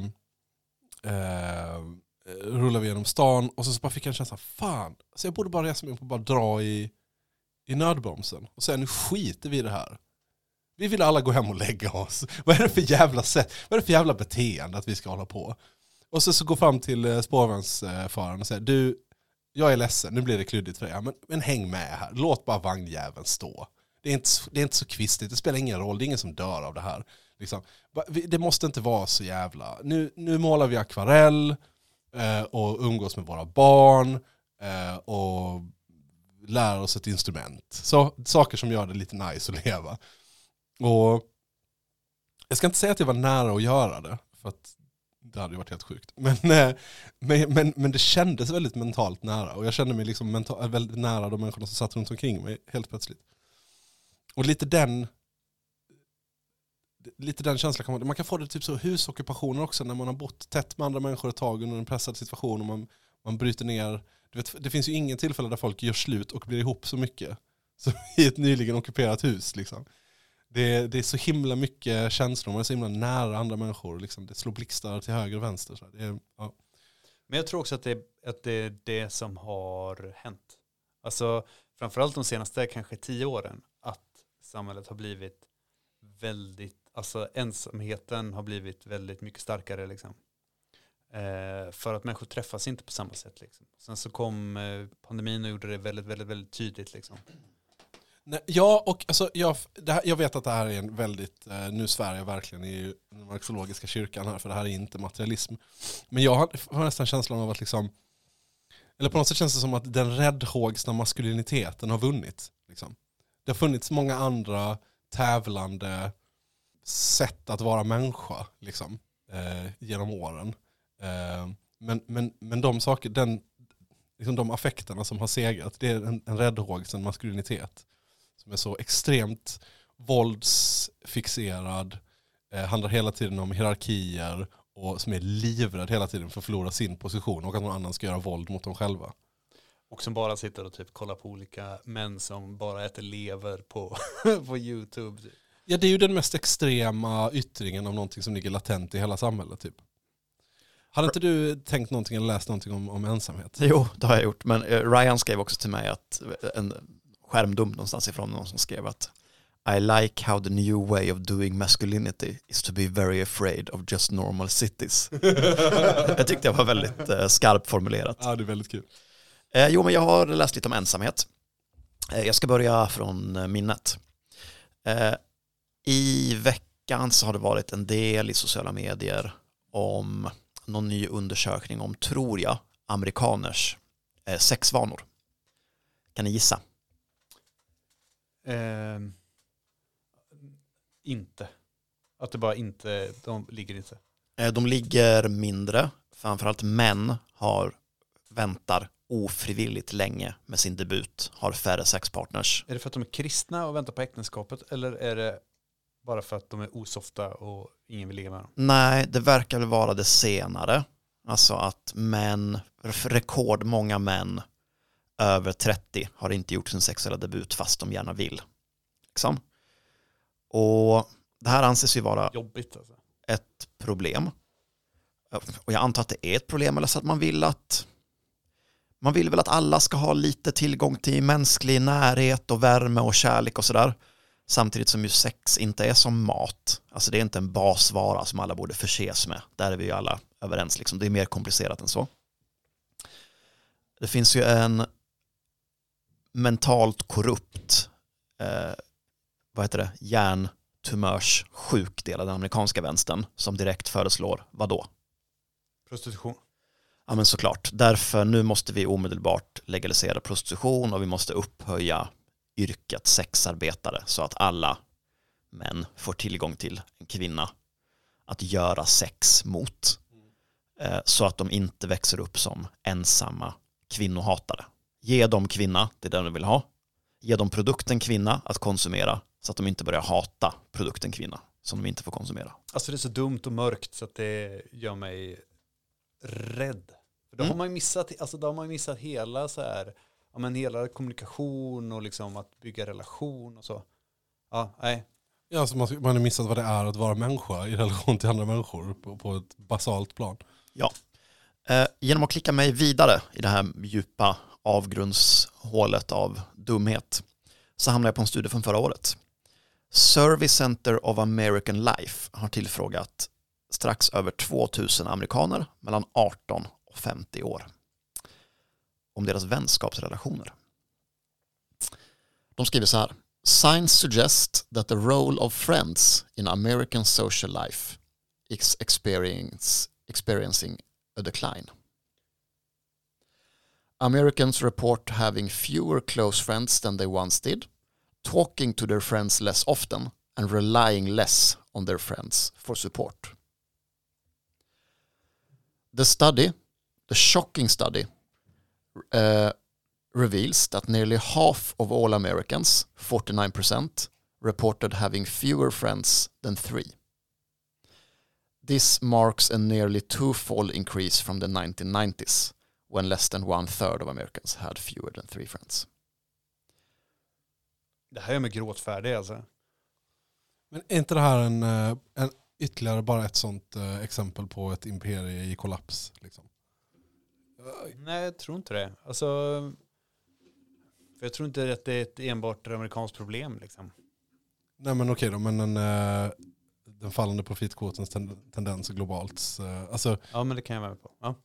eh, Eh, rullade vi genom stan och så, så bara fick jag en känsla, fan, så jag borde bara resa mig upp och bara dra i, i nödbromsen och säga nu skiter vi i det här. Vi vill alla gå hem och lägga oss. Vad är det för jävla sätt? Vad är det för jävla beteende att vi ska hålla på? Och så, så går fram till eh, spårvagnsföraren och säger du, jag är ledsen, nu blir det kluddigt för dig, men, men häng med här, låt bara vagnjäveln stå. Det är, inte, så- det är inte så kvistigt, det spelar ingen roll, det är ingen som dör av det här. Liksom. Det måste inte vara så jävla, nu, nu målar vi akvarell Eh, och umgås med våra barn eh, och lära oss ett instrument. Så, saker som gör det lite nice att leva. Och jag ska inte säga att jag var nära att göra det, för att det hade ju varit helt sjukt. Men, eh, men, men, men det kändes väldigt mentalt nära. Och jag kände mig liksom mental, eh, väldigt nära de människorna som satt runt omkring mig helt plötsligt. Och lite den lite den känslan kan man, man kan få det typ så husockupationer också när man har bott tätt med andra människor ett tag under en pressad situation och man, man bryter ner. Du vet, det finns ju ingen tillfälle där folk gör slut och blir ihop så mycket <laughs> som i ett nyligen ockuperat hus. Liksom. Det, det är så himla mycket känslor, man är så himla nära andra människor. Liksom. Det slår blixtar till höger och vänster. Så det är, ja. Men jag tror också att det, att det är det som har hänt. Alltså framförallt de senaste kanske tio åren att samhället har blivit väldigt, alltså ensamheten har blivit väldigt mycket starkare liksom. Eh, för att människor träffas inte på samma sätt liksom. Sen så kom eh, pandemin och gjorde det väldigt, väldigt, väldigt tydligt liksom. Nej, ja, och alltså, jag, det här, jag vet att det här är en väldigt, eh, nu svär jag verkligen i den marxologiska kyrkan här, för det här är inte materialism. Men jag har, har nästan känslan av att liksom, eller på något sätt känns det som att den räddhågsna maskuliniteten har vunnit. Liksom. Det har funnits många andra tävlande sätt att vara människa liksom, eh, genom åren. Eh, men, men, men de saker, den, liksom de affekterna som har segrat, det är en, en räddhågsen maskulinitet som är så extremt våldsfixerad, eh, handlar hela tiden om hierarkier och som är livrädd hela tiden för att förlora sin position och att någon annan ska göra våld mot dem själva. Och som bara sitter och typ kollar på olika män som bara äter lever på, <laughs> på YouTube. Typ. Ja, det är ju den mest extrema yttringen av någonting som ligger latent i hela samhället. Typ. Hade inte du tänkt någonting eller läst någonting om, om ensamhet? Jo, det har jag gjort. Men eh, Ryan skrev också till mig att eh, en skärmdump någonstans ifrån någon som skrev att I like how the new way of doing masculinity is to be very afraid of just normal cities. <laughs> jag tyckte det var väldigt eh, skarpt formulerat. Ja, det är väldigt kul. Eh, jo, men jag har läst lite om ensamhet. Eh, jag ska börja från minnet. Eh, I veckan så har det varit en del i sociala medier om någon ny undersökning om, tror jag, amerikaners eh, sexvanor. Kan ni gissa? Ehm, inte. Att det bara inte, de ligger inte. Eh, de ligger mindre, framförallt män har, väntar ofrivilligt länge med sin debut, har färre sexpartners. Är det för att de är kristna och väntar på äktenskapet eller är det bara för att de är osofta och ingen vill ligga med dem? Nej, det verkar väl vara det senare. Alltså att män, rekordmånga män över 30 har inte gjort sin sexuella debut fast de gärna vill. Liksom. Och det här anses ju vara Jobbigt alltså. ett problem. Och jag antar att det är ett problem eller så att man vill att man vill väl att alla ska ha lite tillgång till mänsklig närhet och värme och kärlek och sådär. Samtidigt som ju sex inte är som mat. Alltså det är inte en basvara som alla borde förses med. Där är vi ju alla överens. Liksom. Det är mer komplicerat än så. Det finns ju en mentalt korrupt eh, vad heter det, hjärntumörssjuk del av den amerikanska vänstern som direkt föreslår vad då? Prostitution. Ja men såklart, därför nu måste vi omedelbart legalisera prostitution och vi måste upphöja yrket sexarbetare så att alla män får tillgång till en kvinna att göra sex mot. Eh, Så att de inte växer upp som ensamma kvinnohatare. Ge dem kvinna, det är det de vill ha. Ge dem produkten kvinna att konsumera så att de inte börjar hata produkten kvinna som de inte får konsumera. Alltså det är så dumt och mörkt så att det gör mig rädd. För då, Mm. har man missat, alltså då har man missat hela så här, ja men hela kommunikation och liksom att bygga relation och så. Ja, nej. Ja, alltså man, man har missat vad det är att vara människa i relation till andra människor på, på ett basalt plan. Eh, genom att klicka mig vidare i det här djupa avgrundshålet av dumhet så hamnar jag på en studie från förra året. Service Center of American Life har tillfrågat strax över 2000 amerikaner mellan 18 och 50 år om deras vänskapsrelationer. De skriver så här. Signs suggest that the role of friends in American social life is experience, experiencing a decline. Americans report having fewer close friends than they once did, talking to their friends less often, and relying less on their friends for support. The study, the shocking study, uh, reveals that nearly half of all Americans, 49%, reported having fewer friends than three. This marks a nearly twofold increase from the 1990s, when less than one third of Americans had fewer than three friends. Det här gör mig gråtfärdig alltså. Men är inte det här en, eh, en ytterligare bara ett sånt eh, exempel på ett imperie i kollaps? Liksom? Nej, jag tror inte det. Alltså, för jag tror inte att det är ett enbart amerikanskt problem liksom. Nej men okej då, men en, eh, den fallande profitkvotens ten, tendens globalt. Alltså, Ja, men det kan jag vara med på. Ja.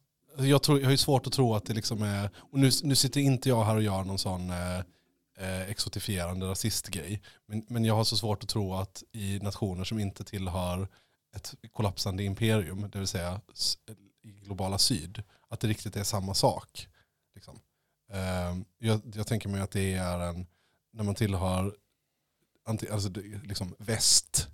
jag, tror, jag har ju svårt att tro att det liksom är, och nu, nu sitter inte jag här och gör någon sån eh, eh, exotifierande rasistgrej, men, men jag har så svårt att tro att i nationer som inte tillhör ett kollapsande imperium, det vill säga globala syd, att det riktigt är samma sak. Liksom. Eh, jag, jag tänker mig att det är en, när man tillhör alltså, liksom väst,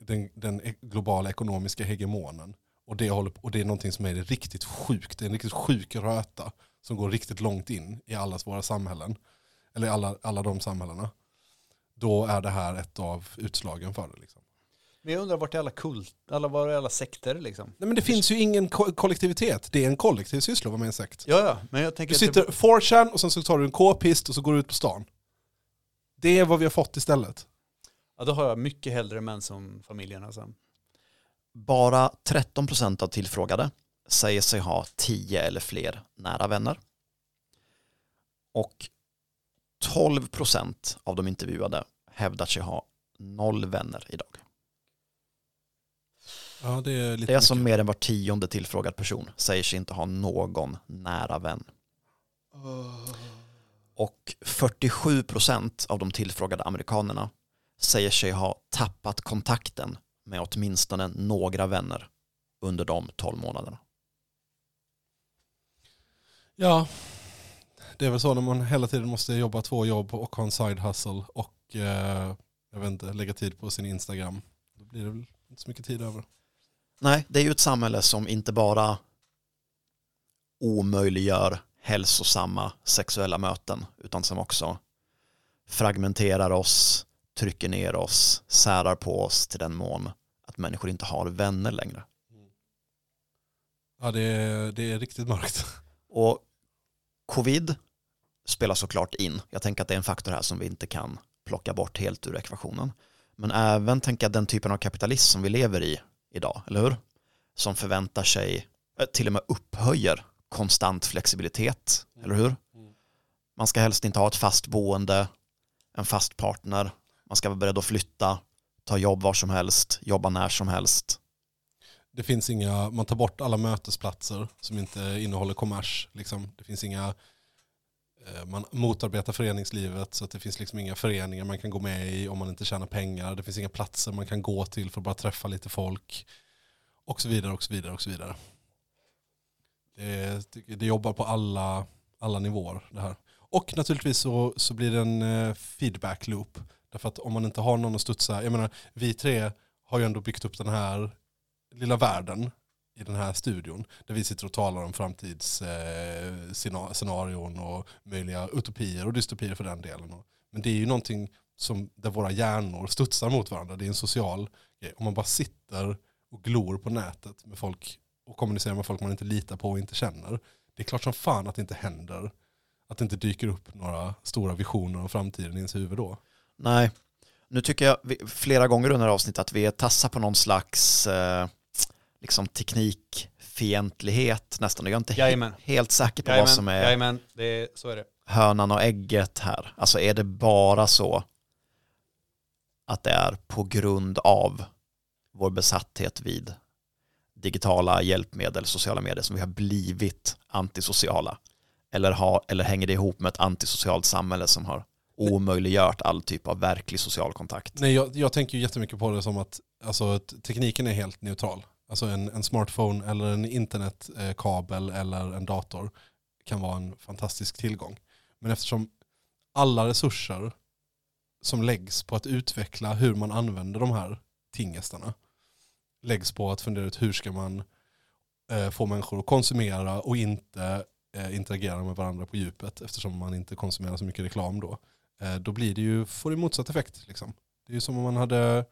den, den e-, globala ekonomiska hegemonen, och det, håller, och det är någonting som är riktigt sjukt. Det är en riktigt sjuk röta som går riktigt långt in i allas våra samhällen. Eller alla, alla de samhällena. Då är det här ett av utslagen för det. Liksom. Men jag undrar vart är alla kult, alla, var är alla sekter liksom? Nej, men det finns ju ingen ko- kollektivitet. Det är en kollektiv syssla i en sekt. Ja, ja, men jag tänker Du att det- sitter 4chan och sen så tar du en k-pist och så går du ut på stan. Det är vad vi har fått istället. Ja, då har jag mycket hellre män som familjen alltså. Bara 13% av tillfrågade säger sig ha 10 eller fler nära vänner. Och 12% av de intervjuade hävdar sig ha noll vänner idag. Ja, det är lite Det är alltså mer än var tionde tillfrågad person säger sig inte ha någon nära vän. Och 47% av de tillfrågade amerikanerna säger sig ha tappat kontakten med åtminstone några vänner under de 12 månaderna. Ja, det är väl så när man hela tiden måste jobba två jobb och ha en side hustle och eh, jag vet inte, lägga tid på sin Instagram. Då blir det väl inte så mycket tid över. Nej, det är ju ett samhälle som inte bara omöjliggör hälsosamma sexuella möten utan som också fragmenterar oss, trycker ner oss, särar på oss till den mån att människor inte har vänner längre. Ja, det är, det är riktigt mörkt. Och covid spelar såklart in. Jag tänker att det är en faktor här som vi inte kan plocka bort helt ur ekvationen. Men även tänka att den typen av kapitalism som vi lever i idag, eller hur? Som förväntar sig, eh, till och med upphöjer konstant flexibilitet, eller hur? Man ska helst inte ha ett fast boende, en fast partner, man ska vara beredd att flytta, ta jobb var som helst, jobba när som helst. Det finns inga, man tar bort alla mötesplatser som inte innehåller kommers. Liksom. Det finns inga, Eh, man motarbetar föreningslivet så att det finns liksom inga föreningar man kan gå med i om man inte tjänar pengar. Det finns inga platser man kan gå till för att bara träffa lite folk. Och så vidare och så vidare och så vidare. Det, det jobbar på alla, alla nivåer det här. Och naturligtvis så, så blir det en eh, feedback loop. Därför att om man inte har någon att studsa, jag menar vi tre har ju ändå byggt upp den här lilla världen i den här studion. Där vi sitter och talar om framtidsscenarion eh, och möjliga utopier och dystopier för den delen. Men det är ju någonting som, där våra hjärnor studsar mot varandra. Det är en social grej. Om man bara sitter och glor på nätet med folk och kommunicerar med folk man inte litar på och inte känner. Det är klart som fan att det inte händer. Att det inte dyker upp några stora visioner om framtiden i ens huvud då. Nej, nu tycker jag flera gånger under avsnittet att vi tassar på någon slags eh, liksom teknikfientlighet nästan. Jag är inte he- helt säker på Jajamän, vad som är jajamän det är, så är det. hönan och ägget här. Alltså är det bara så att det är på grund av vår besatthet vid digitala hjälpmedel, sociala medier som vi har blivit antisociala? Eller, har, eller hänger det ihop med ett antisocialt samhälle som har omöjliggjort all typ av verklig social kontakt? Nej, jag, jag tänker ju jättemycket på det som att alltså, att tekniken är helt neutral. Alltså en, en smartphone eller en internetkabel eh, eller en dator kan vara en fantastisk tillgång. Men eftersom alla resurser som läggs på att utveckla hur man använder de här tingestarna läggs på att fundera ut hur ska man eh, få människor att konsumera och inte eh, interagera med varandra på djupet eftersom man inte konsumerar så mycket reklam då. Eh, då blir det ju, får det motsatt effekt. Liksom. Det är ju som om man hade,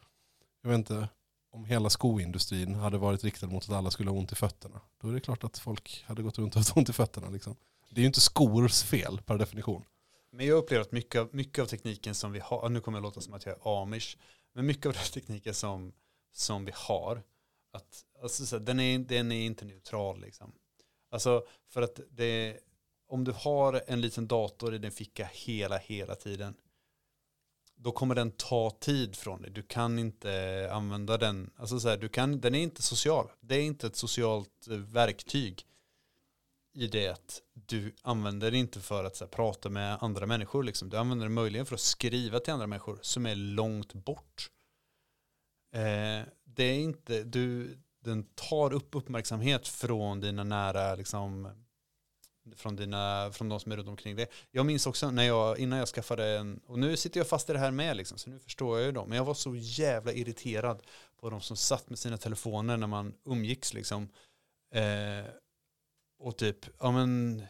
jag vet inte, om hela skoindustrin hade varit riktad mot att alla skulle ha ont i fötterna. Då är det klart att folk hade gått runt och haft ont i fötterna. Liksom. Det är ju inte skors fel per definition. Men jag upplever att mycket av, mycket av tekniken som vi har, nu kommer jag låta som att jag är amish, men mycket av den tekniken som, som vi har, att, alltså, så här, den, är, den är inte neutral. Liksom. Alltså, för att det, om du har en liten dator i din ficka hela, hela tiden, då kommer den ta tid från dig. Du kan inte använda den, alltså så här, du kan, den är inte social. Det är inte ett socialt eh, verktyg i det att du använder det inte för att så här, prata med andra människor. Liksom. Du använder det möjligen för att skriva till andra människor som är långt bort. Eh, det är inte, du, den tar upp uppmärksamhet från dina nära, liksom, från, dina, från de som är runt omkring dig. Jag minns också när jag, innan jag skaffade en, och nu sitter jag fast i det här med, liksom, så nu förstår jag ju dem. Men jag var så jävla irriterad på de som satt med sina telefoner när man umgicks. Liksom. Eh, och typ, ja men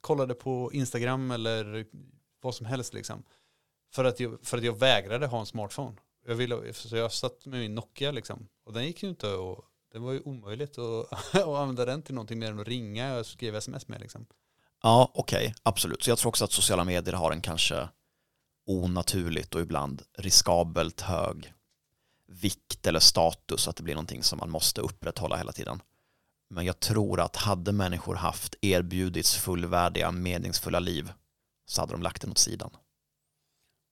kollade på Instagram eller vad som helst liksom. För att jag, för att jag vägrade ha en smartphone. Jag, ville, så jag satt med min Nokia liksom. Och den gick ju inte att, det var ju omöjligt att, <laughs> att använda den till någonting mer än att ringa och skriva sms med liksom. Ja, okej, absolut. Så jag tror också att sociala medier har en kanske onaturligt och ibland riskabelt hög vikt eller status att det blir någonting som man måste upprätthålla hela tiden. Men jag tror att hade människor haft erbjudits fullvärdiga, meningsfulla liv så hade de lagt den åt sidan.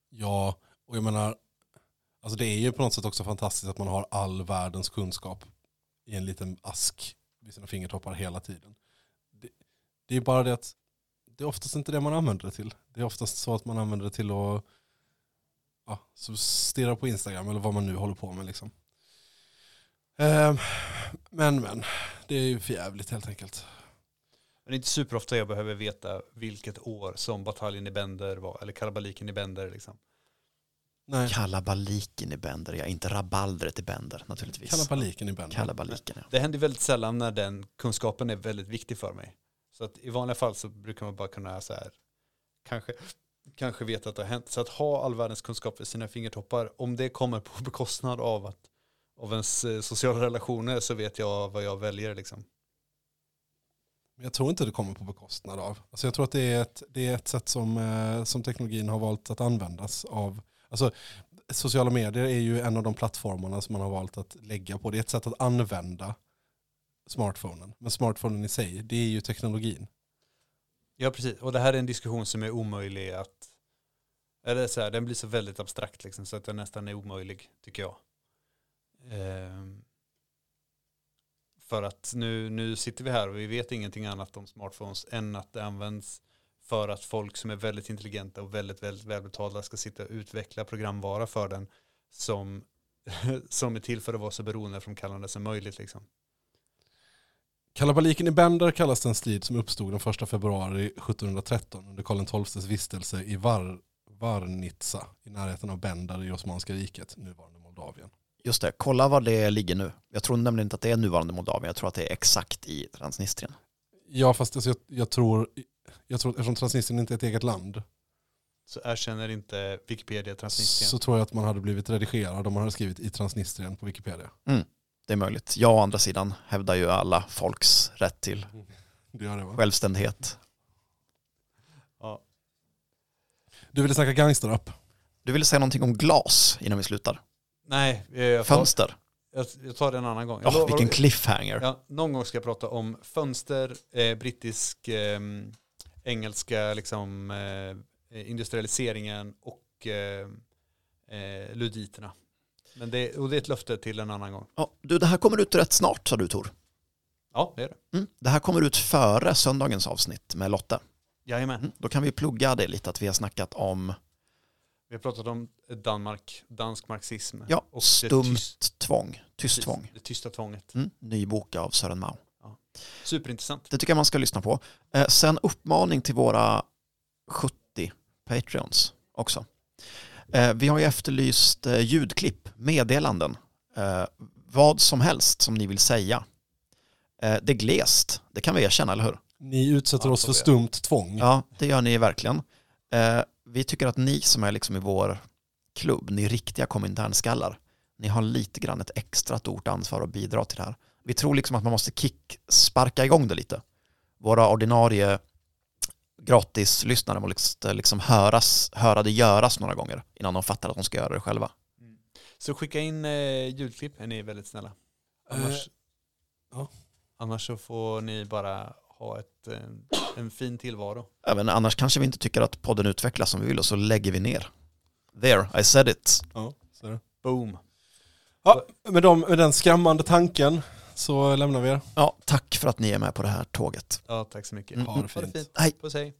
Ja, och jag menar, alltså det är ju på något sätt också fantastiskt att man har all världens kunskap i en liten ask vid sina fingertoppar hela tiden. Det, det är bara det att det är oftast inte det man använder det till. Det är oftast så att man använder det till att ja, så stirra på Instagram eller vad man nu håller på med. Liksom. Ehm, men men, det är ju förjävligt helt enkelt. Men det är inte superofta jag behöver veta vilket år som bataljen i Bender var, eller kalabaliken i Bender liksom. Nej, Kalabaliken i Bender, ja inte rabaldret i Bender naturligtvis. kalabaliken i Bender. Kalabaliken, ja. Det händer väldigt sällan när den kunskapen är väldigt viktig för mig. Så att i vanliga fall så brukar man bara kunna så här, kanske, kanske veta att det har hänt. Så att ha all världens kunskap i sina fingertoppar, om det kommer på bekostnad av, att, av ens eh, sociala relationer så vet jag vad jag väljer liksom. Men Jag tror inte det kommer på bekostnad av. Alltså jag tror att det är ett, det är ett sätt som, eh, som teknologin har valt att användas av. Alltså, sociala medier är ju en av de plattformarna som man har valt att lägga på. Det är ett sätt att använda smartphonen. Men smartphonen i sig, det är ju teknologin. Ja, precis. Och det här är en diskussion som är omöjlig att... Eller så här, den blir så väldigt abstrakt liksom, så att den nästan är omöjlig, tycker jag. Ehm, för att nu, nu sitter vi här och vi vet ingenting annat om smartphones än att det används för att folk som är väldigt intelligenta och väldigt, väldigt välbetalda ska sitta och utveckla programvara för den som, <laughs> som är till för att vara så beroendeframkallande som möjligt. Liksom. Kalabaliken i Bender kallas den strid som uppstod den 1 februari 1713 under Karl XIIs vistelse i Var, Varnitsa i närheten av Bender i Osmanska riket, nuvarande Moldavien. Just det, kolla var det ligger nu. Jag tror nämligen inte att det är nuvarande Moldavien, jag tror att det är exakt i Transnistrien. Ja, fast alltså jag, jag tror, jag tror, eftersom Transnistrien inte är ett eget land, Så erkänner inte Wikipedia Transnistrien. så tror jag att man hade blivit redigerad om man hade skrivit i Transnistrien på Wikipedia. Det är möjligt. Jag å andra sidan hävdar ju alla folks rätt till <laughs> Det gör det va? självständighet. Ja. Du ville snacka gangsterrap. Du ville säga någonting om glas innan vi slutar. Nej, eh, jag tar, Fönster. jag, jag tar det en annan gång. Lovar- vilken cliffhanger. Ja, någon gång ska jag prata om fönster, eh, brittisk, eh, engelska liksom, eh, industrialiseringen och eh, eh, luditerna. Men det, och det är ett löfte till en annan gång. Ja, du, det här kommer ut rätt snart sa du Tor. Ja, det är det. Mm. Det här kommer ut före söndagens avsnitt med Lotte. Jajamän. Mm. Då kan vi plugga det lite att vi har snackat om Vi har pratat om Danmark, dansk marxism. ja, och stumt tyst- tvång, tyst tvång. Det tysta tvånget. Mm. Ny bok av Sören Mau. Superintressant. Det tycker jag man ska lyssna på. Eh, sen uppmaning till våra 70 Patreons också. Eh, vi har ju efterlyst eh, ljudklipp, meddelanden, vad som helst som ni vill säga. Det är glest, det kan vi erkänna, eller hur? Ni utsätter Ja, oss för stumt tvång. Ja, det gör ni verkligen. Vi tycker att ni som är liksom i vår klubb, ni riktiga kominternskallar, ni har lite grann ett extra stort ansvar att bidra till det här. Vi tror liksom att man måste kick, sparka igång det lite. Våra ordinarie gratislyssnare måste liksom höras, höra det göras några gånger innan de fattar att de ska göra det själva. Så skicka in eh, ljudklipp, är ni väldigt snälla. Annars, Eh, ja. annars så får ni bara ha ett, eh, en fin tillvaro. Även annars kanske vi inte tycker att podden utvecklas som vi vill och så lägger vi ner. There, I said it. Ja, så är det. Boom. Ja, med, de, med den skrämmande tanken så lämnar vi er. Ja, tack för att ni är med på det här tåget. Ja, tack så mycket. Mm. Ha det Ha det fint. fint. Hej. Puss hej.